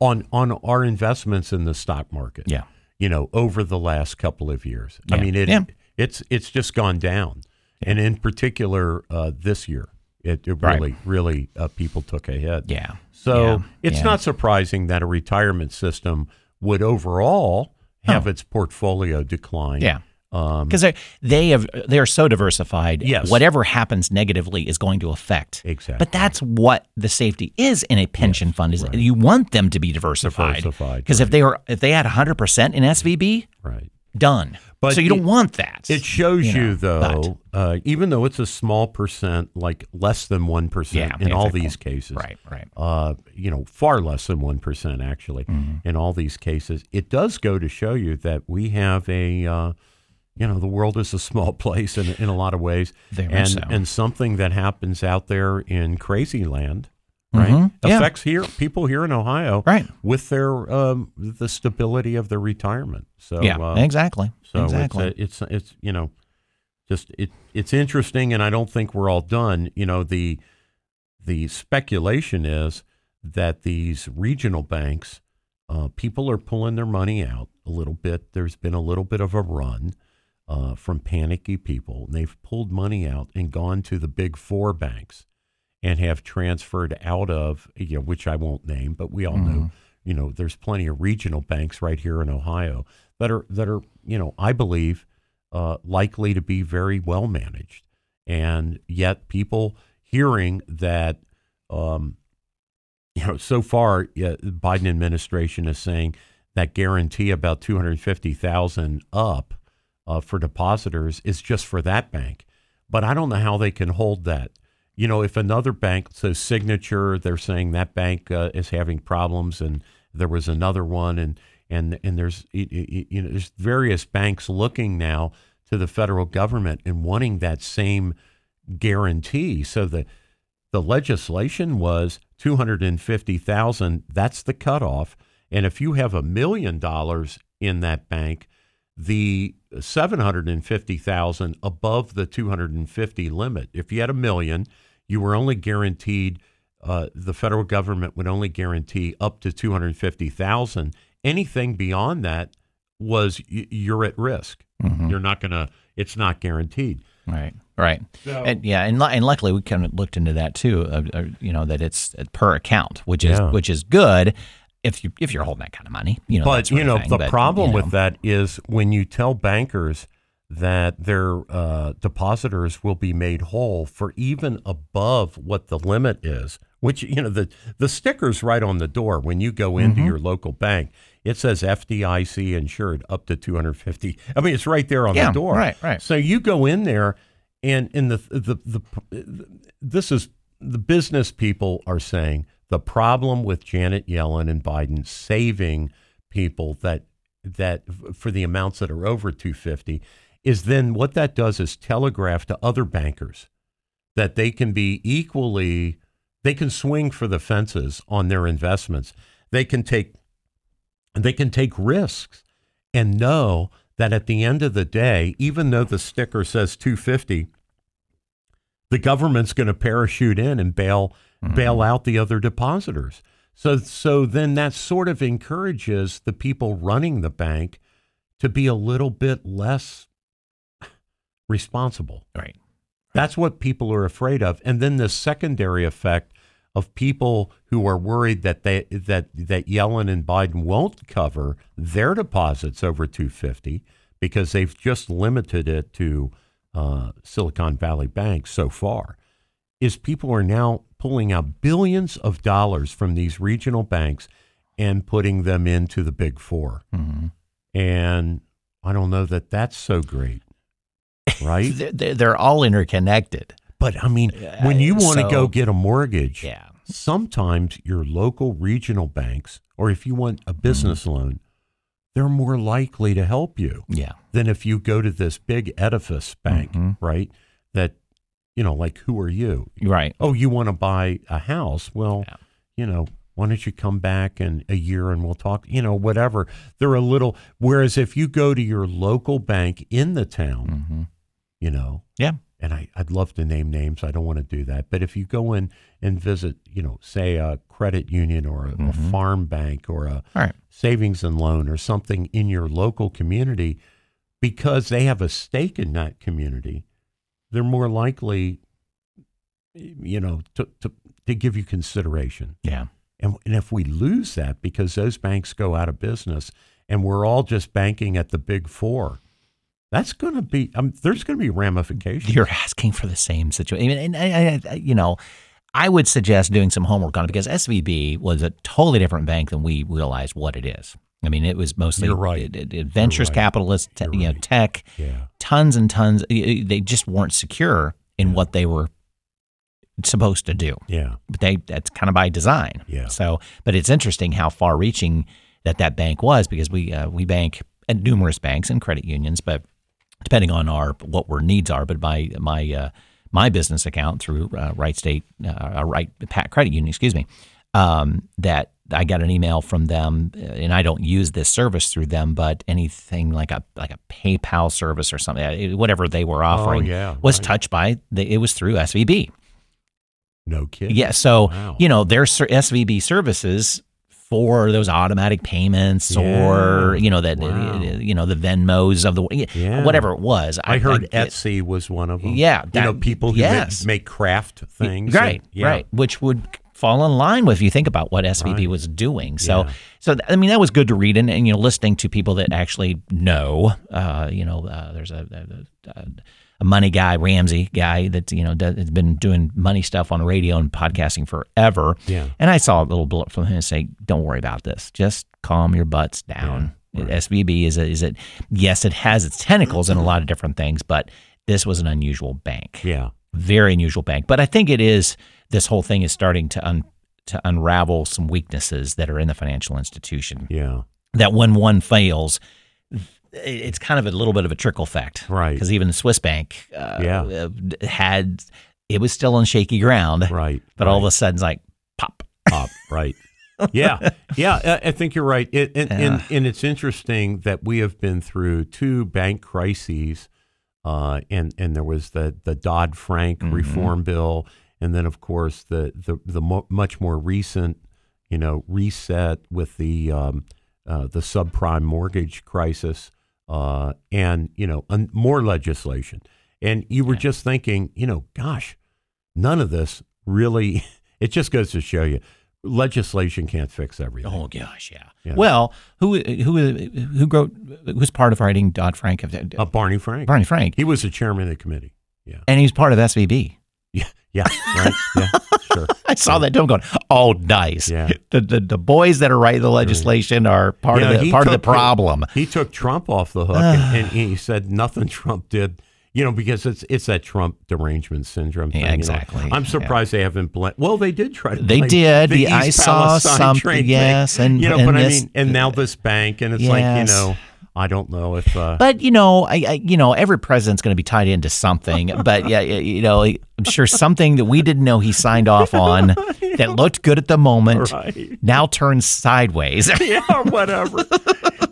on on our investments in the stock market. Yeah, You know, over the last couple of years. I mean, it Yeah. it's it's just gone down. And in particular uh, this year, it, it Right. really really uh, people took a hit. yeah. So Yeah. it's Yeah. not surprising that a retirement system would overall have its portfolio decline. Yeah. Um, Because they they have they are so diversified. Yes. Whatever happens negatively is going to affect. Exactly. But that's what the safety is in a pension fund. Is you want them to be diversified. Diversified, Because if they were if they had hundred percent in SVB, right. Done. But so you it- don't want that. It shows you, you know, though, uh, even though it's a small percent, like less than 1% Yeah, in all these cases. Right, right. Uh, you know, far less than 1% actually Mm-hmm. in all these cases. It does go to show you that we have a, uh, you know, the world is a small place in, in a lot of ways. And, so. and something that happens out there in crazy land, right, Mhm, yeah. affects here people here in Ohio Right. with their um, the stability of their retirement. So yeah, uh, exactly. so exactly. it's, uh, it's it's you know just it it's interesting, and I don't think we're all done. You know the the speculation is that these regional banks, uh, people are pulling their money out a little bit. There's been a little bit of a run uh, from panicky people, and they've pulled money out and gone to the big four banks and have transferred out of you know which I won't name, but we all know you know there's plenty of regional banks right here in Ohio that are that are you know I believe uh, likely to be very well managed, and yet people hearing that um, you know so far yeah, the Biden administration is saying that guarantee about two hundred fifty thousand up uh, for depositors is just for that bank, but I don't know how they can hold that. You know, if another bank, so Signature, they're saying that bank uh, is having problems, and there was another one, and and and there's you know there's various banks looking now to the federal government and wanting that same guarantee. So the the legislation was two hundred and fifty thousand. That's the cutoff, and if you have a million dollars in that bank, the 750,000 above the 250 limit. If you had a million, you were only guaranteed uh, the federal government would only guarantee up to 250,000. Anything beyond that was y- you're at risk. Mm-hmm. You're not going to it's not guaranteed. Right, right, and yeah, and, and luckily we kind of looked into that too. Uh, uh, you know that it's per account, which is Yeah. which is good if you if you're holding that kind of money. You know, But you know thing. the But, problem you with that is when you tell bankers that their uh, depositors will be made whole for even above what the limit is, which you know the the sticker's right on the door when you go Mm-hmm. into your local bank. It says FDIC insured up to 250. I mean, it's right there on Yeah, the door. right, right. So you go in there, and in the the the this is the business people are saying the problem with Janet Yellen and Biden saving people that that for the amounts that are over 250 is then what that does is telegraph to other bankers that they can be equally they can swing for the fences on their investments. They can take they can take risks and know that at the end of the day, even though the sticker says 250, the government's going to parachute in and bail mm-hmm. bail out the other depositors. So so then that sort of encourages the people running the bank to be a little bit less responsible. right, That's what people are afraid of. And then the secondary effect of people who are worried that they that that Yellen and Biden won't cover their deposits over 250 because they've just limited it to uh, Silicon Valley Bank so far is people are now pulling out billions of dollars from these regional banks and putting them into the big 4 Mm-hmm. And I don't know that that's so great, right? they're, they're all interconnected. But I mean, when you want to so- go get a mortgage, Yeah, sometimes your local regional banks, or if you want a business Mm-hmm. loan, they're more likely to help you yeah, than if you go to this big edifice bank, Mhm. right? That, you know, like, who are you? right. Oh, you want to buy a house? Well, Yeah. you know, why don't you come back in a year and we'll talk, you know, whatever. They're a little, whereas if you go to your local bank in the town, Mm-hmm. you know, Yeah, and I, I'd love to name names. I don't want to do that. But if you go in and visit, you know, say a credit union or a, a farm bank or a right. savings and loan or something in your local community, because they have a stake in that community, they're more likely, you know, to, to, to give you consideration. Yeah, And, and if we lose that because those banks go out of business and we're all just banking at the big four, that's going to be, um, there's going to be ramifications. you're asking for the same situation, and, and, I- I- you know. I would suggest doing some homework on it because SVB was a totally different bank than we realize what it is. I mean, it was mostly You're right. it- it- it- ventures right. capitalists, te- you know, right. tech, Yeah. tons and tons. They just weren't secure in what they were supposed to do. Yeah. But they that's kind of by design. Yeah. So, but it's interesting how far-reaching that that bank was because we uh, we bank at numerous banks and credit unions, but depending on our what our needs are. But my my uh, my business account through uh, Wright State, uh, Right Pat Credit Union, excuse me, um, that I got an email from them, uh, and I don't use this service through them, but anything like a like a PayPal service or something, uh, whatever they were offering, yeah, was right. touched by the, it was through SVB. No kidding. Yeah, so Wow. you know their ser- SVB services for those automatic payments or you know that Wow. you know the Venmos of the Yeah. whatever it was. I heard get- Etsy was one of them. Yeah, you know, people who yes. make, make craft things. right, and- yeah. right, which would fall in line with if you think about what SVB Right. was doing. So, Yeah. so I mean that was good to read and, and you know listening to people that actually know. Uh, you know, uh, there's a, a, a a money guy, Ramsey guy that you know does, has been doing money stuff on radio and podcasting forever. Yeah. And I saw a little blip from him and say, "Don't worry about this. Just calm your butts down." SVB is a, is it? Yes, it has its tentacles in a lot of different things, but this was an unusual bank Yeah. very unusual bank. But I think it is this whole thing is starting to un, to unravel some weaknesses that are in the financial institution. Yeah. That when one fails, it's kind of a little bit of a trickle effect, Right. Because even the Swiss bank, uh, Yeah. uh, had it was still on shaky ground, Right. but all of a sudden, it's like pop. pop, right? Yeah, yeah. I- think you're right. It, and, and Yeah. and it's interesting that we have been through two bank crises, uh, and and there was the the Dodd Frank Mm-hmm. reform bill, and then of course the the the mo- much more recent, you know, reset with the um, uh, the subprime mortgage crisis, uh, and you know, un- more legislation. And you were just thinking, you know, gosh, none of this really. It just goes to show you, legislation can't fix everything. Oh gosh, yeah. Yeah. Well, who who who wrote who's part of writing Dodd Frank? Uh, Barney Frank. Barney Frank, He was the chairman of the committee. Yeah. and he's part of SVB. Yeah. Yeah. Right. Yeah. Sure. I saw that too. I'm going, oh, nice. Yeah. The, the the boys that are writing the legislation are part Yeah, of the he part of the problem. He took Trump off the hook, and, and he said nothing Trump did. You know, because it's it's that Trump derangement syndrome. Thing, Yeah, you know. exactly. I'm surprised they haven't blend. Well, they did try to. They did. The The- I East saw something- thing. yes, and- you know, and but this- I mean, and now this bank, and it's like you know, I don't know if. Uh, But you know, I, I you know every president's going to be tied into something. but yeah, you know, I'm sure something that we didn't know he signed off on that looked good at the moment Right. now turns sideways. yeah, whatever.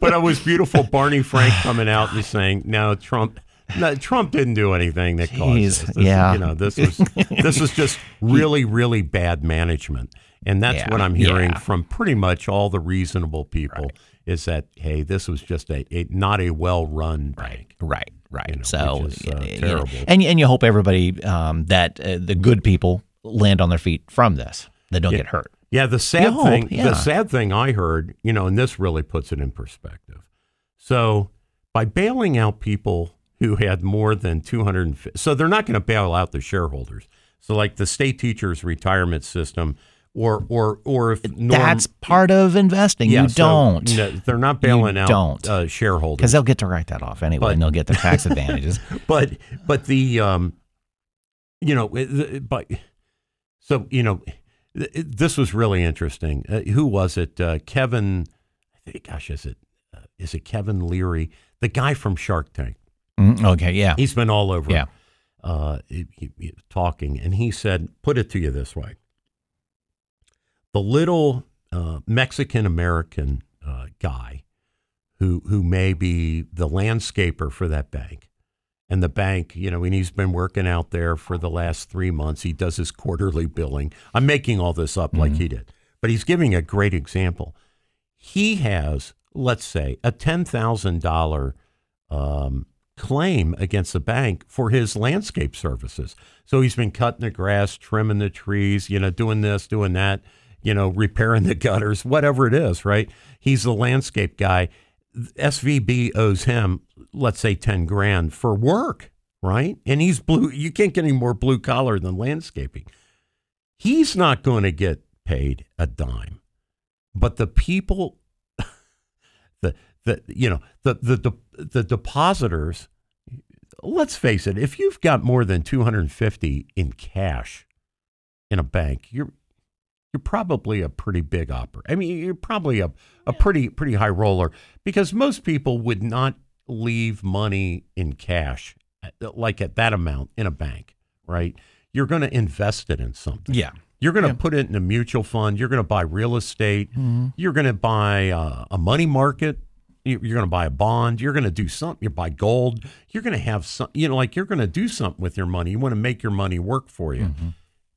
but it was beautiful. Barney Frank coming out and saying, "No, Trump." No, Trump didn't do anything that caused Jeez, this. This- yeah. you know this was this was just really really bad management, and that's Yeah, what I'm hearing yeah. from pretty much all the reasonable people is that hey, this was just a, a not a well run bank. Right, right. You know, so is, uh, y- y- terrible. and and you hope everybody um, that uh, the good people land on their feet from this, They don't get hurt. Yeah, the sad You hope, thing, yeah. the sad thing I heard, you know, and this really puts it in perspective. So, by bailing out people who had more than 250, so they're not going to bail out the shareholders. So, like the state teachers retirement system, or or or if Norm, That's part of investing. yeah, you don't. no, they're not bailing out don't. uh, shareholders. because they'll get to write that off anyway, But- and they'll get their tax advantages. but but the um you know but so you know this was really interesting uh, who was it uh, kevin I think, gosh is it uh, is it kevin leary the guy from shark tank Mm, okay, yeah, he's been all over Yeah. uh, he- he- talking and he said put it to you this way the little uh, mexican american uh, guy who who may be the landscaper for that bank and the bank, you know, and he's been working out there for the last three months. He does his quarterly billing. I'm making all this up like he did, but he's giving a great example. He has, let's say, a ten thousand dollar um, claim against the bank for his landscape services. So he's been cutting the grass, trimming the trees, you know, doing this, doing that, you know, repairing the gutters, whatever it is, right? He's the landscape guy. SVB owes him, let's say, 10 grand for work, right? And he's blue. You can't get any more blue collar than landscaping. He's not going to get paid a dime. But the people the the you know the the the, the depositors. Let's face it. If you've got more than two hundred and fifty in cash in a bank, you're you're probably a pretty big opera. I mean, you're probably a, a pretty pretty high roller because most people would not leave money in cash like at that amount in a bank, right? You're going to invest it in something. Yeah. You're going to Yeah. put it in a mutual fund. You're going to buy real estate. You're going to buy uh, a money market. You- You're going to buy a bond. You're going to do something. You buy gold. You're going to have some, you know, like you're going to do something with your money. You want to make your money work for you.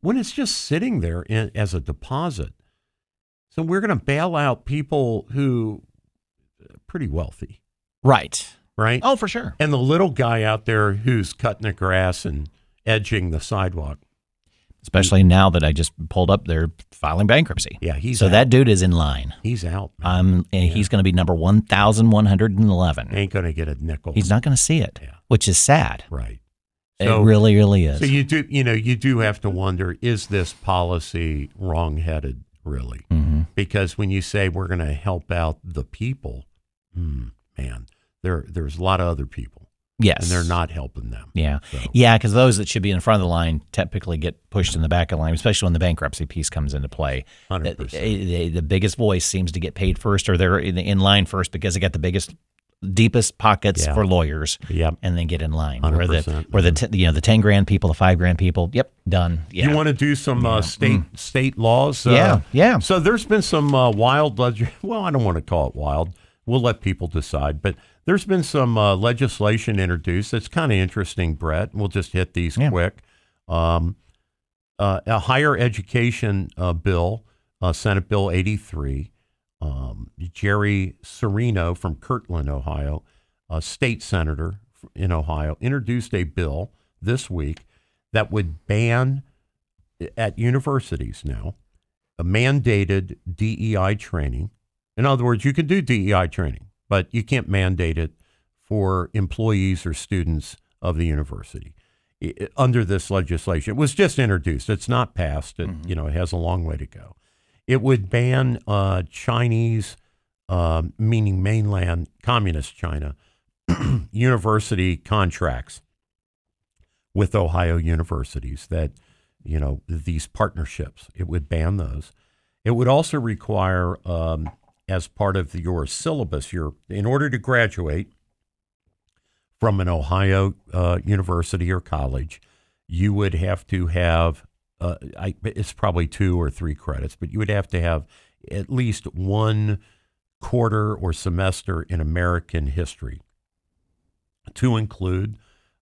When it's just sitting there in, as a deposit. So we're going to bail out people who are pretty wealthy, Right. right? Oh, for sure. And the little guy out there who's cutting the grass and edging the sidewalk. Especially now that I just pulled up, they're filing bankruptcy. Yeah, he's so out. that dude is in line. He's out. man. Um, and he's going to be number one thousand one hundred and eleven. Ain't going to get a nickel. He's not going to see it, Yeah. which is sad. right. It really, really is. So you do, you know, you do have to wonder: Is this policy wrong-headed, really? hmm Because when you say we're going to help out the people, hmm, man, there there's a lot of other people, Yes, and they're not helping them. Yeah, So- yeah, because those that should be in front of the line typically get pushed in the back of the line, especially when the bankruptcy piece comes into play. Hundred percent. The, the biggest voice seems to get paid first, or they're in, in line first because they got the biggest, deepest pockets Yeah. for lawyers, Yep. and then get in line. Where the 100%. where the t- you know the ten grand people, the five grand people, yep, done. Yeah, You want to do some uh, state state laws? Uh, Yeah, yeah. So there's been some uh, wild leg- Well, I don't want to call it wild. We'll let people decide. But there's been some uh, legislation introduced. That's kind of interesting, Brett. We'll just hit these Yeah. quick. Um, uh, a higher education uh, bill, uh, Senate Bill 83. Um, Jerry Cirino from Kirtland, Ohio, a state senator in Ohio, introduced a bill this week that would ban at universities now a mandated DEI training. In other words, you can do DEI training, but you can't mandate it for employees or students of the university under this legislation. It was just introduced. It's not passed. It, You know, it has a long way to go. It would ban uh, Chinese, um, meaning mainland communist China, university contracts with Ohio universities that, you know, these partnerships. It would ban those. It would also require, um, as part of your syllabus, your in order to graduate from an Ohio uh, university or college, you would have to have, uh, I, it's probably two or three credits, but you would have to have at least one quarter or semester in American history to include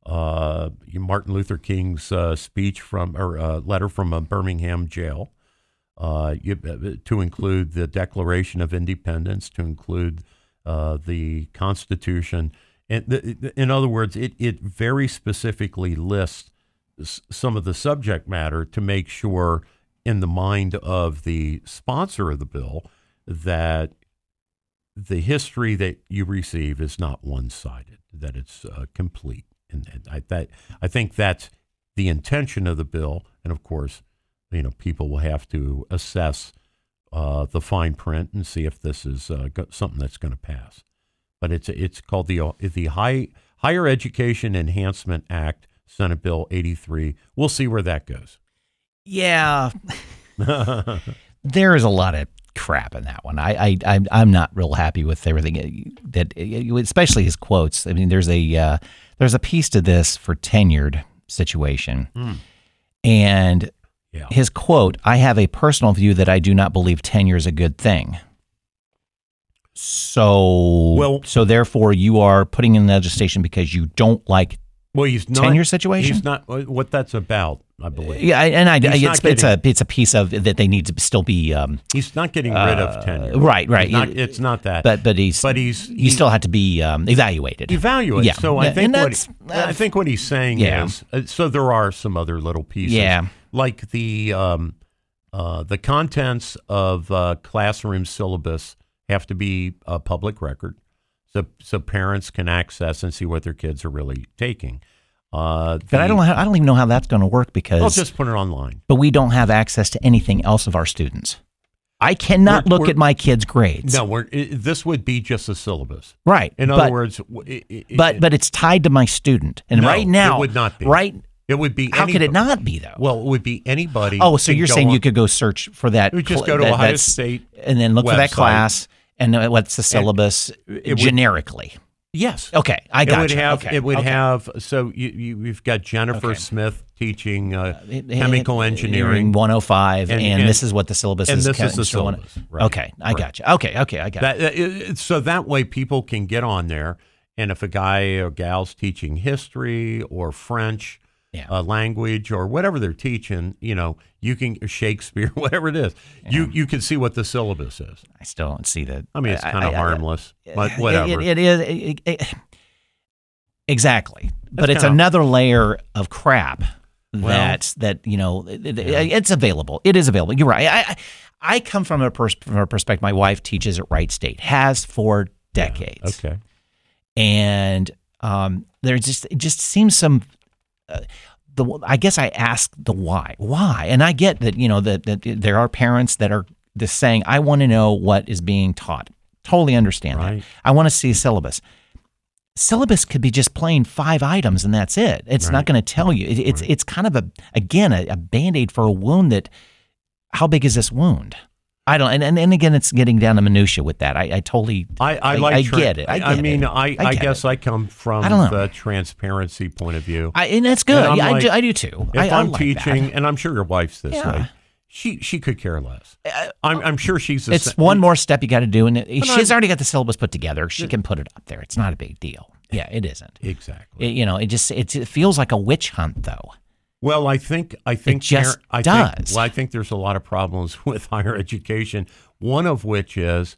uh, Martin Luther King's uh, speech from or uh, letter from a Birmingham jail, uh, you, uh, to include the Declaration of Independence, to include the Constitution. And in other words, it, it very specifically lists some of the subject matter to make sure, in the mind of the sponsor of the bill, that the history that you receive is not one-sided, that it's uh, complete, and, and I that I think that's the intention of the bill. And of course, you know, people will have to assess uh, the fine print and see if this is uh, something that's going to pass. But it's it's called the uh, the High Higher Education Enhancement Act, Senate Bill 83. We'll see where that goes. yeah. there is a lot of crap in that one. I, I I'm, I'm not real happy with everything that, especially his quotes. I mean, there's a uh, there's a piece to this for tenured situation, and Yeah. his quote: "I have a personal view that I do not believe tenure is a good thing." So Well- so therefore, you are putting in legislation because you don't like Well, he's not tenure situation. He's not what that's about. I believe. yeah, and I, He's it's, not it's a it's a piece of that they need to still be um, He's not getting rid of tenure. Uh, right, right. It's not, it's not that. but but he's But he's- he, he- still had to be um, evaluated. evaluate. Yeah. So I think what that's- I think what he's saying Yeah. is uh, so there are some other little pieces. Yeah. Like the um, uh, the contents of uh, classroom syllabus have to be a public record, so so parents can access and see what their kids are really taking. Uh, But I don't how, I don't even know how that's going to work because I'll just put it online. but we don't have access to anything else of our students. I cannot We're- look we're- at my kids' grades. No, we're, i this would be just a syllabus. Right. In but, other words, w- i- i- but but it's tied to my student. And No, right now it would not be. Right it would be. how could it not be though? Well, it would be anybody. oh, so you're saying on- you could go search for that You just go to that- Ohio State and then look for that class and uh, what's the syllabus would- generically. Yes. Okay, I it got would you. have. okay. It would okay. have. So you, you you've got Jennifer Okay. Smith teaching uh, Uh, chemical engineering. 105 and, And- and- this is what the syllabus and is this is the syllabus, right, okay i right. got you okay okay i got That, it- so that way people can get on there, and if a guy or gal's teaching history or French Yeah. uh, language or whatever they're teaching, you know, you can Shakespeare, whatever it is, you you can see what the syllabus is. i still don't see that I mean, it's kind of I- I- harmless, but whatever. it- it is it- it- exactly but it's another layer of crap Well- that that you know it, it- it's available it is available you're right i i, I come from a, pers- from a perspective my wife teaches at wright state has for decades okay. and um, there just it just seems some. Uh, the I guess I ask the why, why, and I get that you know that, that there are parents that are just saying I want to know what is being taught. Totally understand Right. that. I want to see a syllabus. Syllabus could be just plain five items and that's it. It's Right. not going to tell you. It, it's it's kind of a again a, a band aid for a wound that. How big is this wound? I don't, and, and, and again, it's getting down to minutia with that. I, I totally, I, I I- like. I tran- get it. I get mean, it. I, I I, guess it. I come from I the transparency point of view. I, and that's good. I'm Yeah, I, like, do, I do too. if I, I I'm like teaching, that. and I'm sure your wife's this Yeah. way, she she could care less. Uh, I'm, I'm sure she's. The It's one more step you got to do, and it, she's I'm- already got the syllabus put together. She can put it up there. It's not a big deal. Yeah, it isn't. Exactly. You know, it just it's, it feels like a witch hunt, though. Well, I think I think it just par- I does. Think, well, I think there's a lot of problems with higher education. One of which is,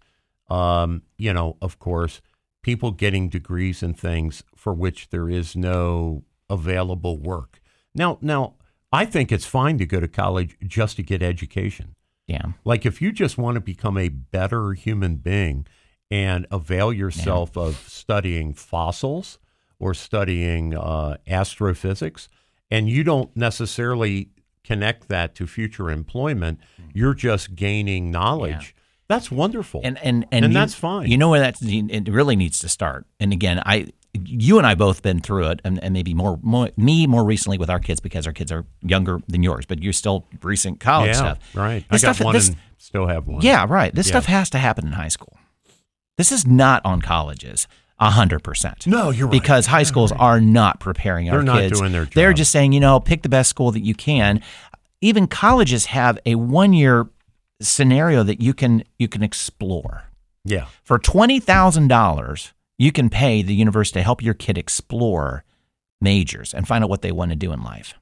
um, you know, of course, people getting degrees in things for which there is no available work. Now, now, I think it's fine to go to college just to get education. Yeah, Like if you just want to become a better human being and avail yourself of studying fossils or studying uh, astrophysics, and you don't necessarily connect that to future employment, mm. you're just gaining knowledge. That's wonderful. and and and, And you- that's fine. You know where that it really needs to start. And again, I, you and I both been through it, and, and maybe more, more me more recently with our kids because our kids are younger than yours, but you're still recent college yeah, stuff. right. I This got stuff- one this- and still have one. Yeah, right. This Yeah. stuff has to happen in high school. This is not on colleges. A hundred percent. No, you're right. Because high schools are not preparing our They're not kids. doing their They're just saying, you know, pick the best school that you can. Even colleges have a one-year scenario that you can you can explore. Yeah. For twenty thousand dollars, you can pay the university to help your kid explore majors and find out what they want to do in life.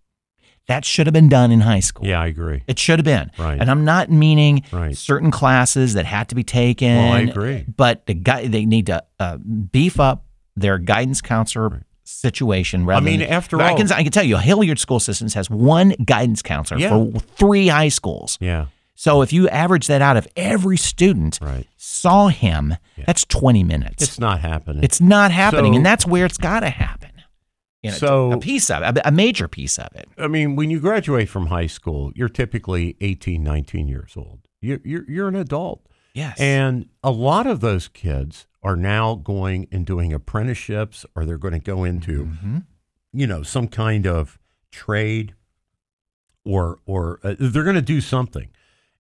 That should have been done in high school. Yeah, I agree. It should have been. Right. And I'm not meaning Right. certain classes that had to be taken. Well, I agree. But the guy, they need to uh, beef up their guidance counselor situation. Rather I mean, than- after I all- can, I can tell you, Hilliard School Systems has one guidance counselor Yeah. for three high schools. Yeah. So if you average that out, if every student Right. saw him, that's 20 minutes. It's not happening. It's not happening, So- and that's where it's got to happen. You know, So- a piece of it, a- major piece of it. I mean, when you graduate from high school, you're typically 18, 19 years old. You're, you're, you're an adult. Yes. And a lot of those kids are now going and doing apprenticeships or they're going to go into, Mm-hmm. you know, some kind of trade or, or uh, they're going to do something.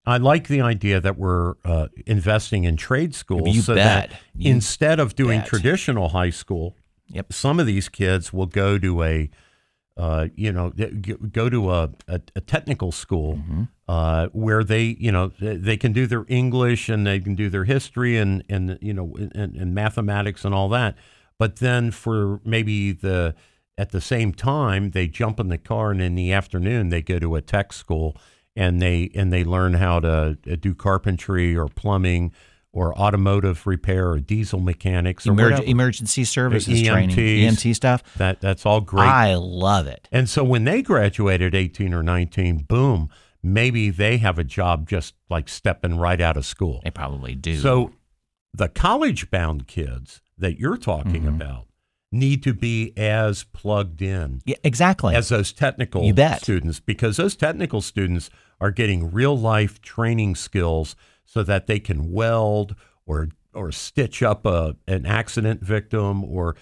I like the idea that we're uh, investing in trade schools You so bet. that You instead of doing bet. traditional high school, Yep. some of these kids will go to a uh, you know go to a, a, a technical school Mm-hmm. uh, where they you know they can do their English and they can do their history and and you know and, and mathematics and all that but then for maybe the at the same time they jump in the car and in the afternoon they go to a tech school and they and they learn how to do carpentry or plumbing or automotive repair or diesel mechanics or Emerg- emergency services training, EMT stuff. That that's all great. I love it. and so when they graduate at 18 or 19, boom, maybe they have a job just like stepping right out of school. They probably do. So the college bound kids that you're talking Mm-hmm. about need to be as plugged in yeah, exactly. as those technical students because those technical students are getting real life training skills so that they can weld or or stitch up a an accident victim or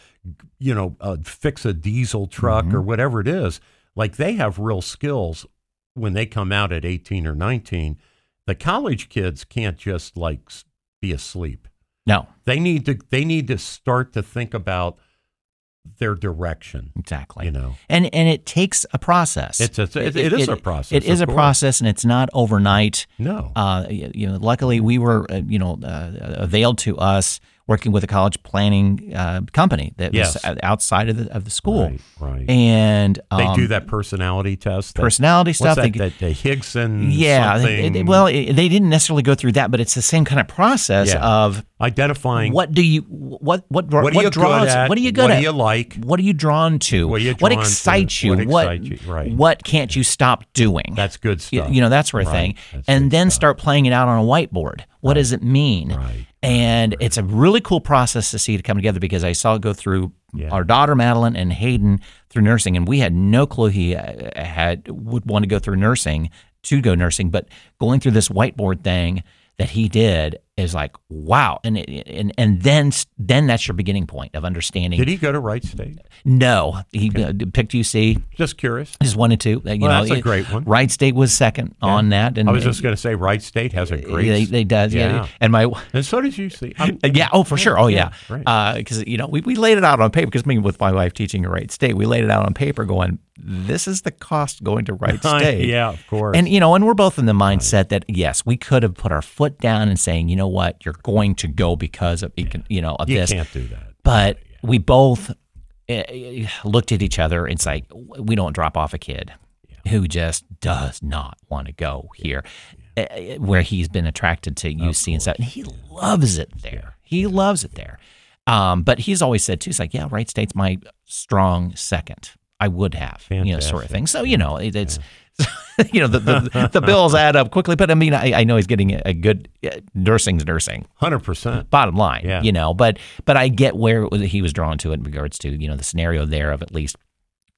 you know uh, fix a diesel truck or whatever it is. Like they have real skills when they come out at 18 or 19. The college kids can't just like be asleep. No, They need to they need to start to think about their direction. exactly. You know, and and it takes a process. It's a- it- it is a process, It is of a process, and it's not overnight. no, Uh, you know, luckily we were, uh, you know, uh, availed to us working with a college planning uh, company that Yes. was outside of the of the school, right, right. and they um, do that personality test. that- personality stuff. That, they, that, the Higson. yeah, they- they- well, it, they didn't necessarily go through that, but it's the same kind of process Yeah. of identifying what do you what what what are you draws at, what are you good what at do you like, what are you drawn to What you what drawn to? excites you What what excites you? Right. what can't you stop doing That's good you, stuff. you know that sort of Right. thing That's and then stuff. start playing it out on a whiteboard what does it mean Right. And it's a really cool process to see it come together because i saw it go through Yeah. our daughter madeline and hayden through nursing and we had no clue he uh, had would want to go through nursing to go nursing but going through this whiteboard thing that he did is like wow and it, and and then then that's your beginning point of understanding Did he go to Wright State? no he uh, picked uc Just curious. just wanted to uh, you Well, know that's a it- great one. Wright State was second on that and I was just going to say Wright State has a great. they, they does yeah. Yeah. and my and so does UC. I'm- yeah oh for sure oh yeah because you know we, we laid it out on paper because me with my wife teaching at Wright State we laid it out on paper going this is the cost going to Wright State yeah, of course. and you know and we're both in the mindset that yes we could have put our foot down and saying you know what you're going to go because of you know of you this can't do that. but we both uh, looked at each other. It's like we don't drop off a kid who just does not want to go here, uh, where he's been attracted to UC and stuff. And he loves it there. He loves it there. Um, but he's always said too, he's like, yeah, Wright State's my strong second. I would have, you know, sort of thing. So you know, it, it's. You know the, the the bills add up quickly, but I mean I, I know he's getting a, good uh, nursing's nursing Hundred percent. bottom line, Yeah. you know. But but I get where it was, he was drawn to it in regards to you know the scenario there of at least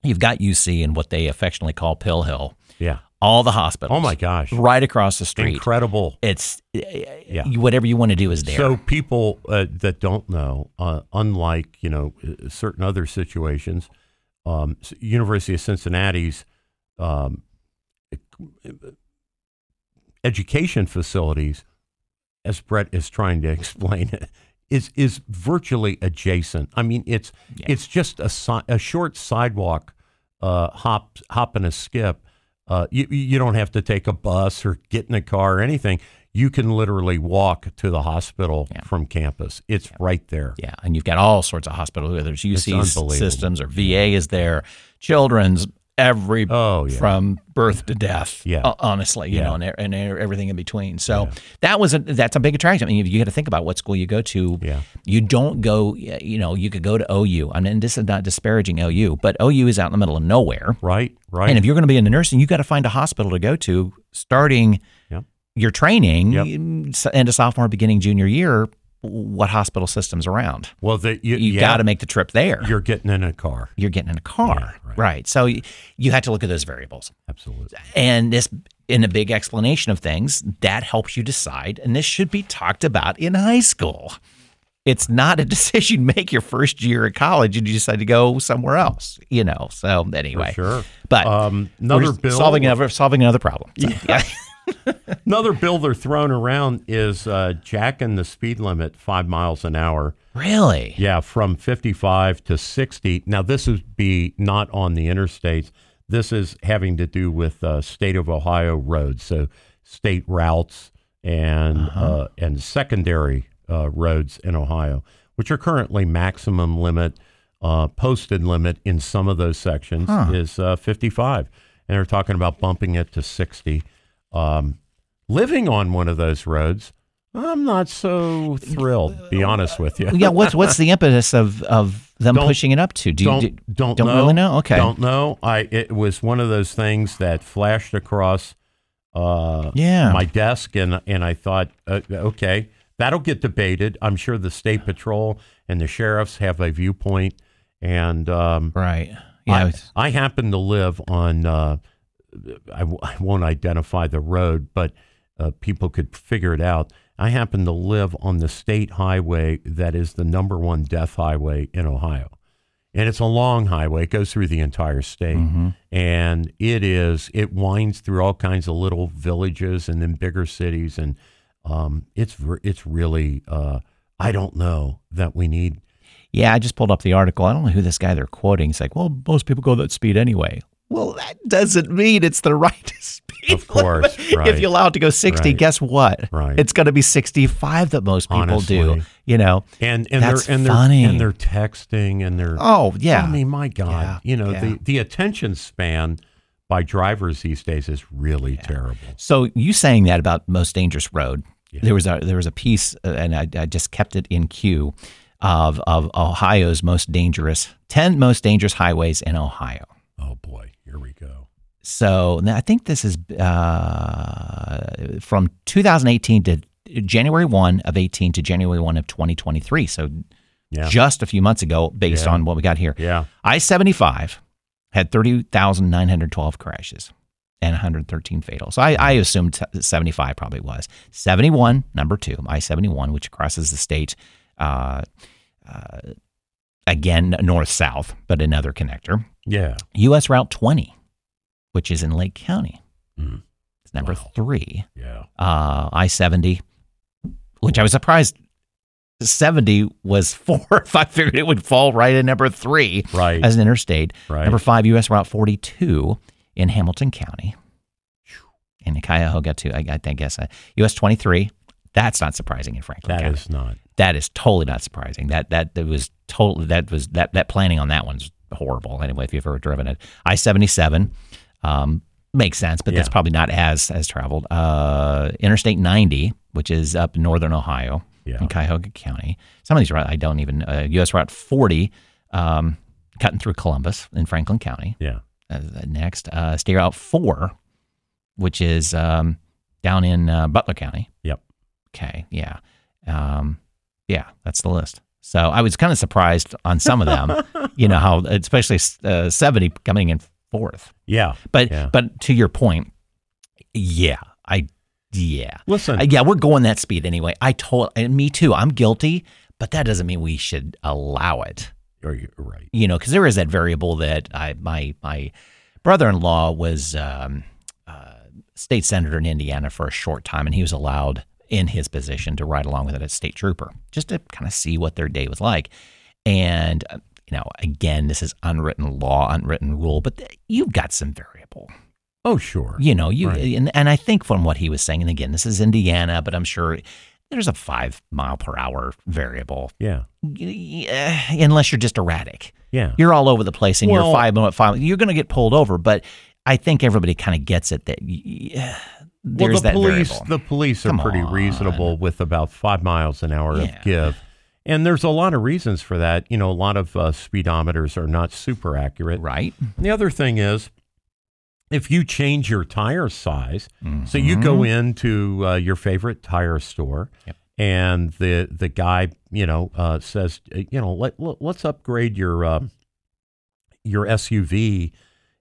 you've got UC and what they affectionately call Pill Hill, Yeah. all the hospitals. Oh my gosh. right across the street. Incredible. It's yeah. whatever you want to do is there. So people uh, that don't know, uh, unlike you know uh, certain other situations, um, University of Cincinnati's um, education facilities, as Brett is trying to explain it, is is virtually adjacent. I mean, it's it's just a si- a short sidewalk, uh, hop hop and a skip. Uh, you you don't have to take a bus or get in a car or anything. You can literally walk to the hospital from campus. It's right there. yeah, and you've got all sorts of hospitals, whether it's UC systems or VA is there, children's every Oh yeah. from birth to death. Yeah. Uh, honestly, you Yeah. know, and, and everything in between. So that was a that's a big attraction. I mean, you got to think about what school you go to. Yeah. You don't go. You know, you could go to OU. I mean, this is not disparaging OU, but OU is out in the middle of nowhere. Right. Right. And if you're going to be in the nursing, you got to find a hospital to go to starting Yep. your training Yep. end of sophomore, beginning junior year. What hospital systems around? well, the, you, You yeah, got to make the trip there. You're, getting in a car. You're getting in a car, Yeah, right. right? So y- you have to look at those variables. Absolutely. And this, in a big explanation of things, that helps you decide. And this should be talked about in high school. It's not a decision you make your first year at college and you decide to go somewhere else, you know. So anyway, sure. But Um, another bill. solving another solving another problem. So, yeah. Another bill they're throwing around is uh, jacking the speed limit five miles an hour. really? Yeah, from 55 to 60. Now, this would be not on the interstates. This is having to do with uh, state of Ohio roads, so state routes and uh, and secondary uh, roads in Ohio, which are currently maximum limit, uh, posted limit in some of those sections is uh, 55, and they're talking about bumping it to 60. Um, living on one of those roads, I'm not so thrilled. To be honest with you. yeah. What's what's the impetus of of them Don't- pushing it up to? Do you don't do, don't, don't know. really know? Okay. Don't know. I it was one of those things that flashed across uh, Yeah. my desk, and and I thought, uh, okay, that'll get debated. I'm sure the state patrol and the sheriffs have a viewpoint, and um, right? Yeah. I, I happen to live on. Uh, I, w- I won't identify the road, but uh, people could figure it out. I happen to live on the state highway that is the number one death highway in Ohio. And it's a long highway, it goes through the entire state. And it is, it winds through all kinds of little villages and then bigger cities. And um, it's, it's really, uh, I don't know that we need Yeah, I just pulled up the article. I don't know who this guy they're quoting. He's like, well, most people go that speed anyway. Well, that doesn't mean it's the right speed. Of course, limit. right. If you allow it to go 60, Right. guess what? Right. It's going to be 65 that most people do. You know? and and That's they're and funny. they're and they're texting and they're Oh, yeah. I mean, my God, Yeah, you know yeah. the the attention span by drivers these days is really terrible. So you saying that about most dangerous road? There was a there was a piece, uh, and I, I just kept it in queue of of Ohio's most dangerous ten most dangerous highways in Ohio. Oh boy, here we go. So I think this is uh, from 2018 to January 1 of 18 to January 1 of 2023. So Yeah, just a few months ago, based Yeah. on what we got here. yeah, I 75 had 30,912 crashes and 113 fatal. So I, I assumed 75 probably was. 71, number two, I 71, which crosses the state, uh, uh, again, north south, but another connector. yeah. US Route 20, which is in Lake County. Mm. It's number Wow. three. Yeah, Uh, I 70, which I was surprised 70 was four fourth. I figured it would fall right in number three right, as an interstate. right. Number five, US Route 42 in Hamilton County. And in Cuyahoga, too. I, I guess uh, US 23. That's not surprising in Franklin that County. is not. that is totally not surprising. That that that was totally that was that that planning on that one's horrible. Anyway, if you've ever driven it, I 77 um, makes sense, but that's probably not as as traveled. Uh, Interstate 90, which is up in northern Ohio Yeah. in Cuyahoga County. Some of these I don't even. Uh, US Route 40, um, cutting through Columbus in Franklin County. Yeah, Uh, next, uh, State Route 4, which is um, down in uh, Butler County. Yep. Okay. Yeah. Um, yeah, that's the list. So I was kind of surprised on some of them, you know, how, especially uh, 70 coming in fourth. yeah. But, Yeah. but to your point, yeah, I, yeah. Listen, Uh, yeah, we're going that speed anyway. I told, and me too, I'm guilty, but that doesn't mean we should allow it are you right? you know, because there is that variable that I my my brother-in-law was um, uh, state senator in Indiana for a short time, and he was allowed in his position to ride along with it as state trooper, just to kind of see what their day was like. And uh, you know, again, this is unwritten law, unwritten rule, but th- you've got some variable. Oh, sure. You know, you Right. and, and I think from what he was saying, and again, this is Indiana, but I'm sure there's a five mile per hour variable, Yeah, Yeah, unless you're just erratic yeah. you're all over the place and Well- you're five minute five you're going to get pulled over but i think everybody kind of gets it that y- there's well, the that police, variable. the police are Come pretty on. reasonable with about five miles an hour Yeah. of give, and there's a lot of reasons for that. You know, a lot of uh, speedometers are not super accurate. right The other thing is, if you change your tire size, so you go into uh, your favorite tire store, Yep. and the the guy, you know, uh, says, you know, let, let us upgrade your uh, your SUV,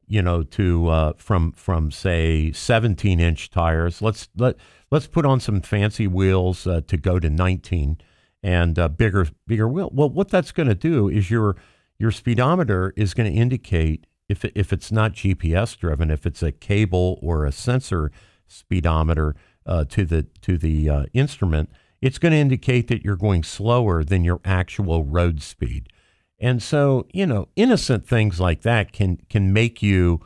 you know, to uh, from from say 17 inch tires. Let's let let's put on some fancy wheels uh, to go to 19 and uh, bigger bigger wheel. Well, what that's going to do is your your speedometer is going to indicate if if it's not GPS driven, if it's a cable or a sensor speedometer uh, to the to the uh, instrument, it's going to indicate that you're going slower than your actual road speed. And so, you know, innocent things like that can can make you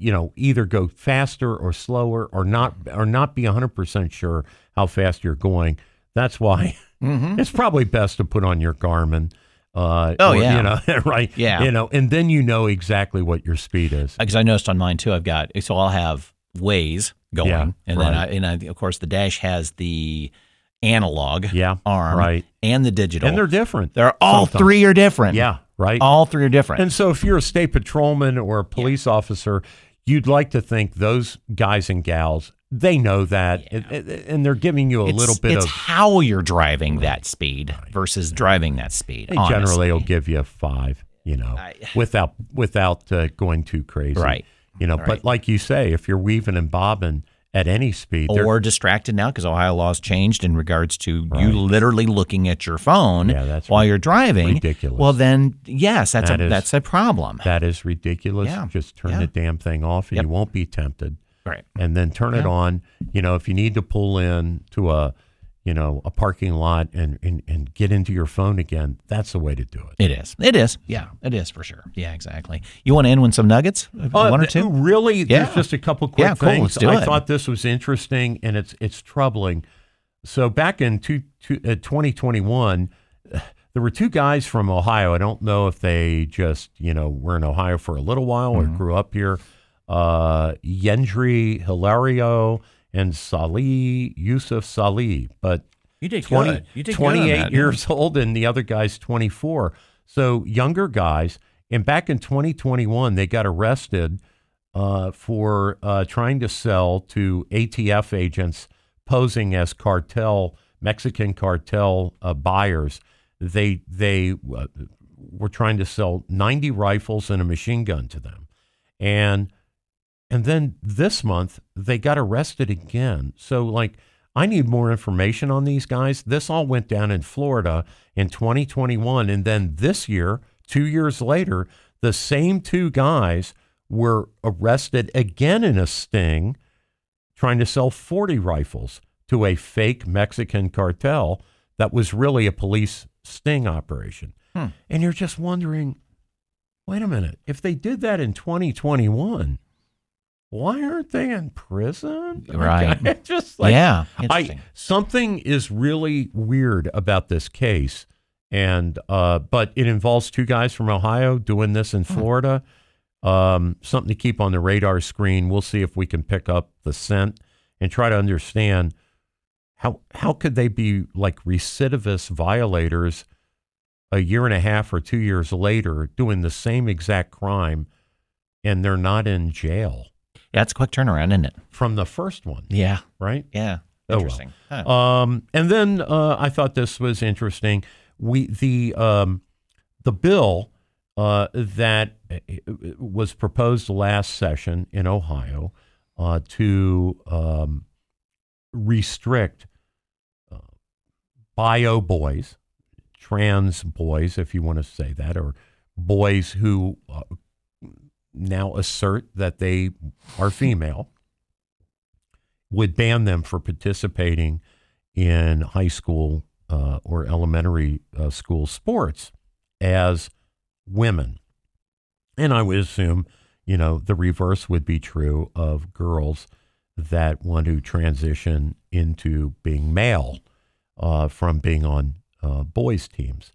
you know, either go faster or slower or not or not be 100% sure how fast you're going. That's why mm-hmm. it's probably best to put on your Garmin. Uh, Oh, or, yeah. you know, right? Yeah. you know, and then you know exactly what your speed is. because i noticed on mine too i've got so i'll have Waze going Yeah, and then I, and I, of course the dash has the analog Yeah, arm right. and the digital And they're different. they're all sometimes. three are different Yeah, right. all three are different And so, if you're a state patrolman or a police officer, you'd like to think those guys and gals they know that, Yeah. and, and they're giving you a it's, little bit it's of. how you're driving that speed versus driving that speed They generally will give you a five, you know, I- without without uh, going too crazy, Right. You know, Right. but like you say, if you're weaving and bobbing at any speed. Or distracted now because Ohio laws changed in regards to Right. you literally looking at your phone Yeah, while you're driving. ridiculous. Well, then yes, that's That a is- that's a problem. that is ridiculous. Yeah. Just turn the damn thing off and Yep. you won't be tempted. Right. and then turn it on. You know, if you need to pull in to a, you know, a parking lot and, and, and get into your phone again, that's the way to do it. It is. It is. Yeah, it is for sure. Yeah, exactly. You want to end with some nuggets? Uh, One or two? Really? Yeah. There's just a couple quick Yeah, cool. things. Let's do I it. thought this was interesting and it's it's troubling. So back in two, two, uh, 2021, there were two guys from Ohio. I don't know if they just, you know, were in Ohio for a little while Mm-hmm. or grew up here. Uh, Yendri Hilario and Salih Yusuf Salih. But You did 20, good. You did good on 28 that, years old and the other guy's 24. So younger guys. And back in 2021, they got arrested uh, for uh, trying to sell to ATF agents posing as cartel, Mexican cartel uh, buyers. They, they uh, were trying to sell 90 rifles and a machine gun to them. And and then this month they got arrested again. So like I need more information on these guys. This all went down in Florida in 2021 and then this year, 2 years later, the same two guys were arrested again in a sting trying to sell 40 rifles to a fake Mexican cartel that was really a police sting operation. Hmm. And you're just wondering, wait a minute, if they did that in 2021, why aren't they in prison? Right. Like, just like yeah. I something is really weird about this case, and uh, but it involves two guys from Ohio doing this Hmm. in Florida. Um, something to keep on the radar screen. We'll see if we can pick up the scent and try to understand how how could they be like recidivist violators a year and a half or two years later doing the same exact crime, and they're not in jail yeah, it's a quick turnaround, isn't it? from the first one, Yeah. right? Yeah. Oh, well. Interesting. Huh. Um, and then uh, I thought this was interesting. We the um, the bill uh, that uh, was proposed last session in Ohio uh, to um, restrict uh, bio boys, trans boys, if you want to say that, or boys who uh, now assert that they are female would ban them for participating in high school uh, or elementary uh, school sports as women. And I would assume, you know, the reverse would be true of girls that want to transition into being male uh, from being on uh, boys' teams.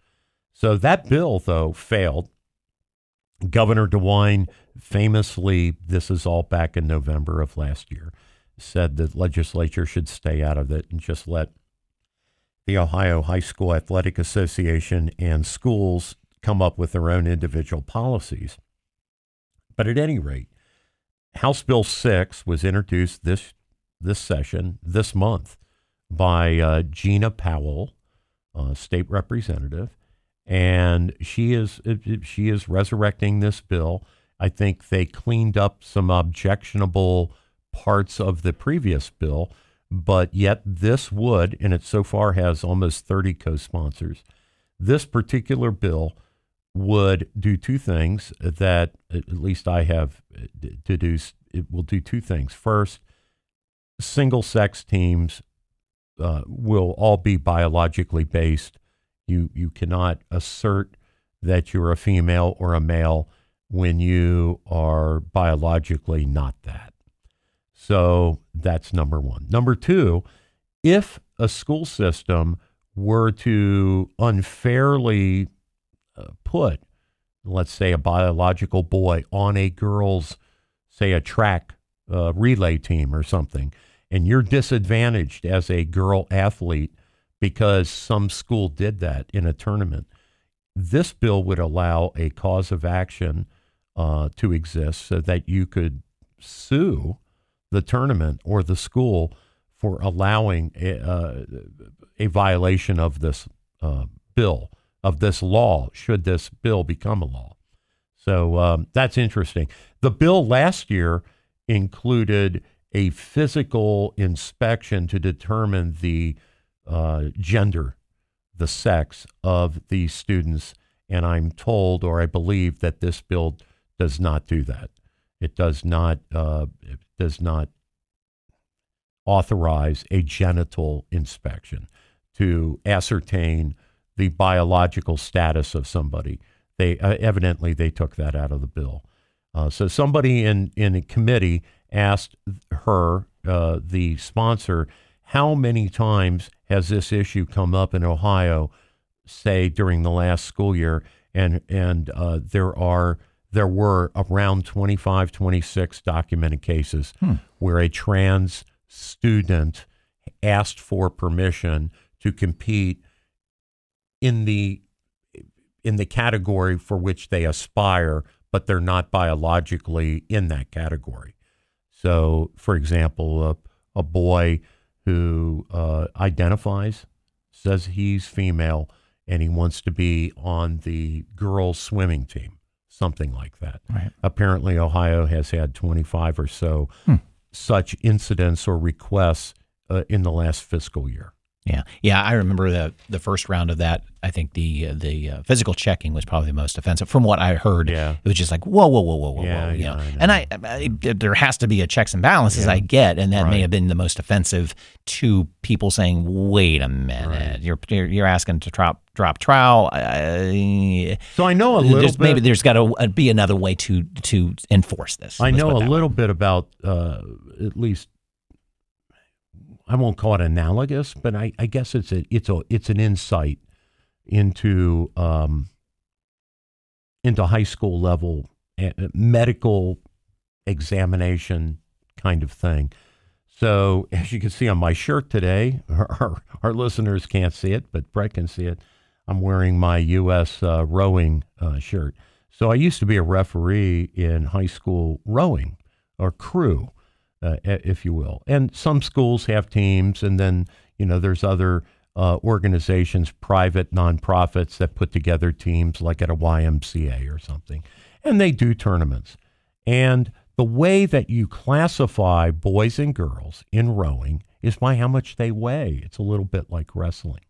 So that bill, though, failed. Governor DeWine famously, this is all back in November of last year, said the legislature should stay out of it and just let the Ohio High School Athletic Association and schools come up with their own individual policies. But at any rate, House Bill 6 was introduced this this session, this month, by uh, Jena Powell, uh, state representative, and she is she is resurrecting this bill. I think they cleaned up some objectionable parts of the previous bill, but yet this would, and it so far has almost 30 co-sponsors. This particular bill would do two things that at least I have deduced. It will do two things. First, single sex teams uh, will all be biologically based. You you cannot assert that you're a female or a male when you are biologically not that. So that's number one. Number two, if a school system were to unfairly uh, put, let's say, a biological boy on a girl's, say, a track uh, relay team or something, and you're disadvantaged as a girl athlete because some school did that in a tournament, this bill would allow a cause of action uh, to exist so that you could sue the tournament or the school for allowing a, uh, a violation of this uh, bill, of this law, should this bill become a law. So um, that's interesting. The bill last year included a physical inspection to determine the uh, gender, the sex of these students. And I'm told, or I believe, that this bill does not do that. It does not. Uh, it does not authorize a genital inspection to ascertain the biological status of somebody. They uh, evidently they took that out of the bill. Uh, so somebody in in a committee asked her, uh, the sponsor, how many times has this issue come up in Ohio, say during the last school year, and and uh, there are there were around 25, 26 documented cases Hmm. where a trans student asked for permission to compete in the in the category for which they aspire, but they're not biologically in that category. So, for example, a, a boy who uh, identifies, says he's female, and he wants to be on the girls' swimming team, something like that. Right. Apparently, Ohio has had 25 or so Hmm. such incidents or requests uh, in the last fiscal year. Yeah, yeah. I remember the the first round of that. I think the uh, the uh, physical checking was probably the most offensive. From what I heard, Yeah. it was just like whoa, whoa, whoa, whoa, whoa, Yeah, whoa. You yeah, know? I know. And I, I, there has to be a checks and balances. Yeah. I get, and that may have been the most offensive to people saying, "Wait a minute, Right. you're, you're you're asking to drop drop trial." Uh, So I know a little there's- bit. maybe there's got to be another way to to enforce this. I know a way. little bit about uh, at least I won't call it analogous, but I, I guess it's a it's a it's an insight into um, into high school level uh, medical examination kind of thing. So as you can see on my shirt today, our, our, our listeners can't see it, but Brett can see it. I'm wearing my U.S. Uh, rowing uh, shirt. So I used to be a referee in high school rowing or crew, uh, if you will. And some schools have teams, and then you know there's other uh, organizations, private nonprofits that put together teams, like at a YMCA or something, and they do tournaments. And the way that you classify boys and girls in rowing is by how much they weigh. It's a little bit like wrestling.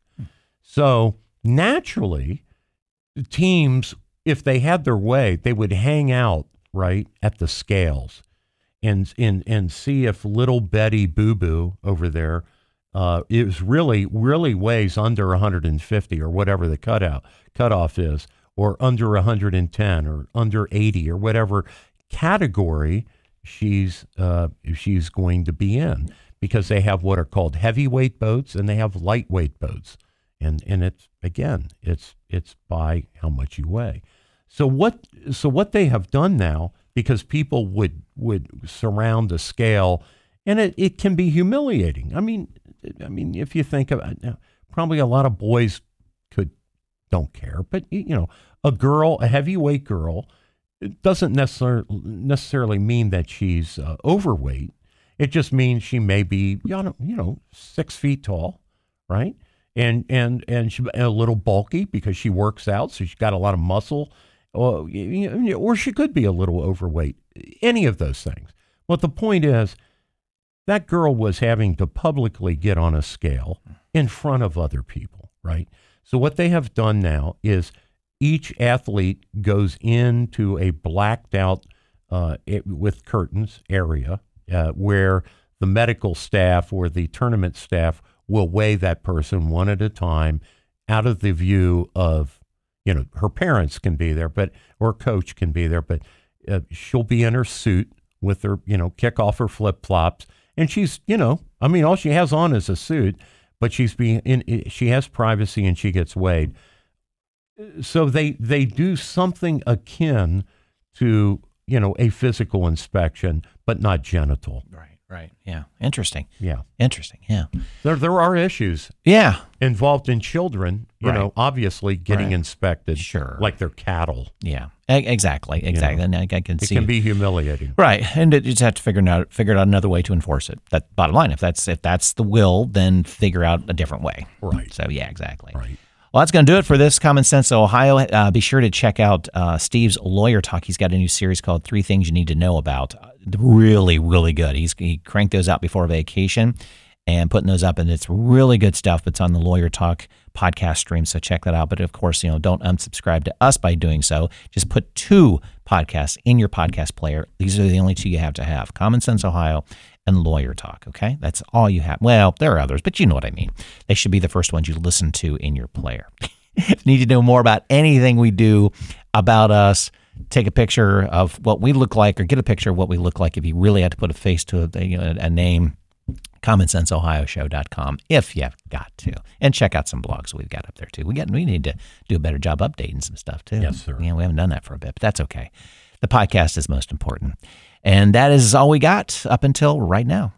So naturally, teams, if they had their way, they would hang out right at the scales and and and see if little Betty Boo Boo over there uh, is really really weighs under 150 or whatever the cutout cutoff is, or under 110 or under 80 or whatever category she's uh, she's going to be in. Because they have what are called heavyweight boats and they have lightweight boats. And and it's again it's it's by how much you weigh. So what so what they have done now because people would would surround the scale and it, it can be humiliating. I mean i mean if you think of it probably a lot of boys could don't care but you know a girl a heavyweight girl it doesn't necessarily necessarily mean that she's uh, overweight. It just means she may be you know, you know six feet tall right? And and and she a little bulky because she works out, so she's got a lot of muscle, or or she could be a little overweight. Any of those things. But the point is, that girl was having to publicly get on a scale in front of other people, right? So what they have done now is each athlete goes into a blacked out uh, it, with curtains area uh, where the medical staff or the tournament staff will weigh that person one at a time out of the view of you know her parents can be there but or coach can be there but uh, she'll be in her suit with her you know kick off her flip-flops. And she's you know i mean all she has on is a suit but she's being in she has privacy and she gets weighed. So they they do something akin to you know a physical inspection but not genital. Right, right. Yeah. Interesting. yeah Interesting. Yeah. there there are issues Yeah. involved in children, you Right. know, obviously getting Right. inspected Sure. like they're cattle. Yeah. E- exactly. Exactly. And I, I can It see. It can be humiliating. Right, and it, you just have to figure out figure out another way to enforce it. That bottom line, if that's if that's the will, then figure out a different way. Right. So yeah, exactly. Right. Well, that's going to do it for this Common Sense Ohio. Uh, be sure to check out uh, Steve's Lawyer Talk. He's got a new series called Three Things You Need to Know About. Really, really good. He's he cranked those out before vacation and putting those up, and it's really good stuff. It's on the Lawyer Talk podcast stream, so check that out. But of course, you know, don't unsubscribe to us by doing so. Just put two podcasts in your podcast player. These are the only two you have to have: Common Sense Ohio and Lawyer Talk. Okay, that's all you have. Well, there are others, but you know what I mean. They should be the first ones you listen to in your player. if you need to know more about anything we do about us take a picture of what we look like or get a picture of what we look like if you really had to put a face to a, you know, a name commonsenseohioshow.com if you've got to. And check out some blogs we've got up there too. We got we need to do a better job updating some stuff too. Yes, sir. yeah we haven't done that for a bit but that's okay. The podcast is most important. And that is all we got up until right now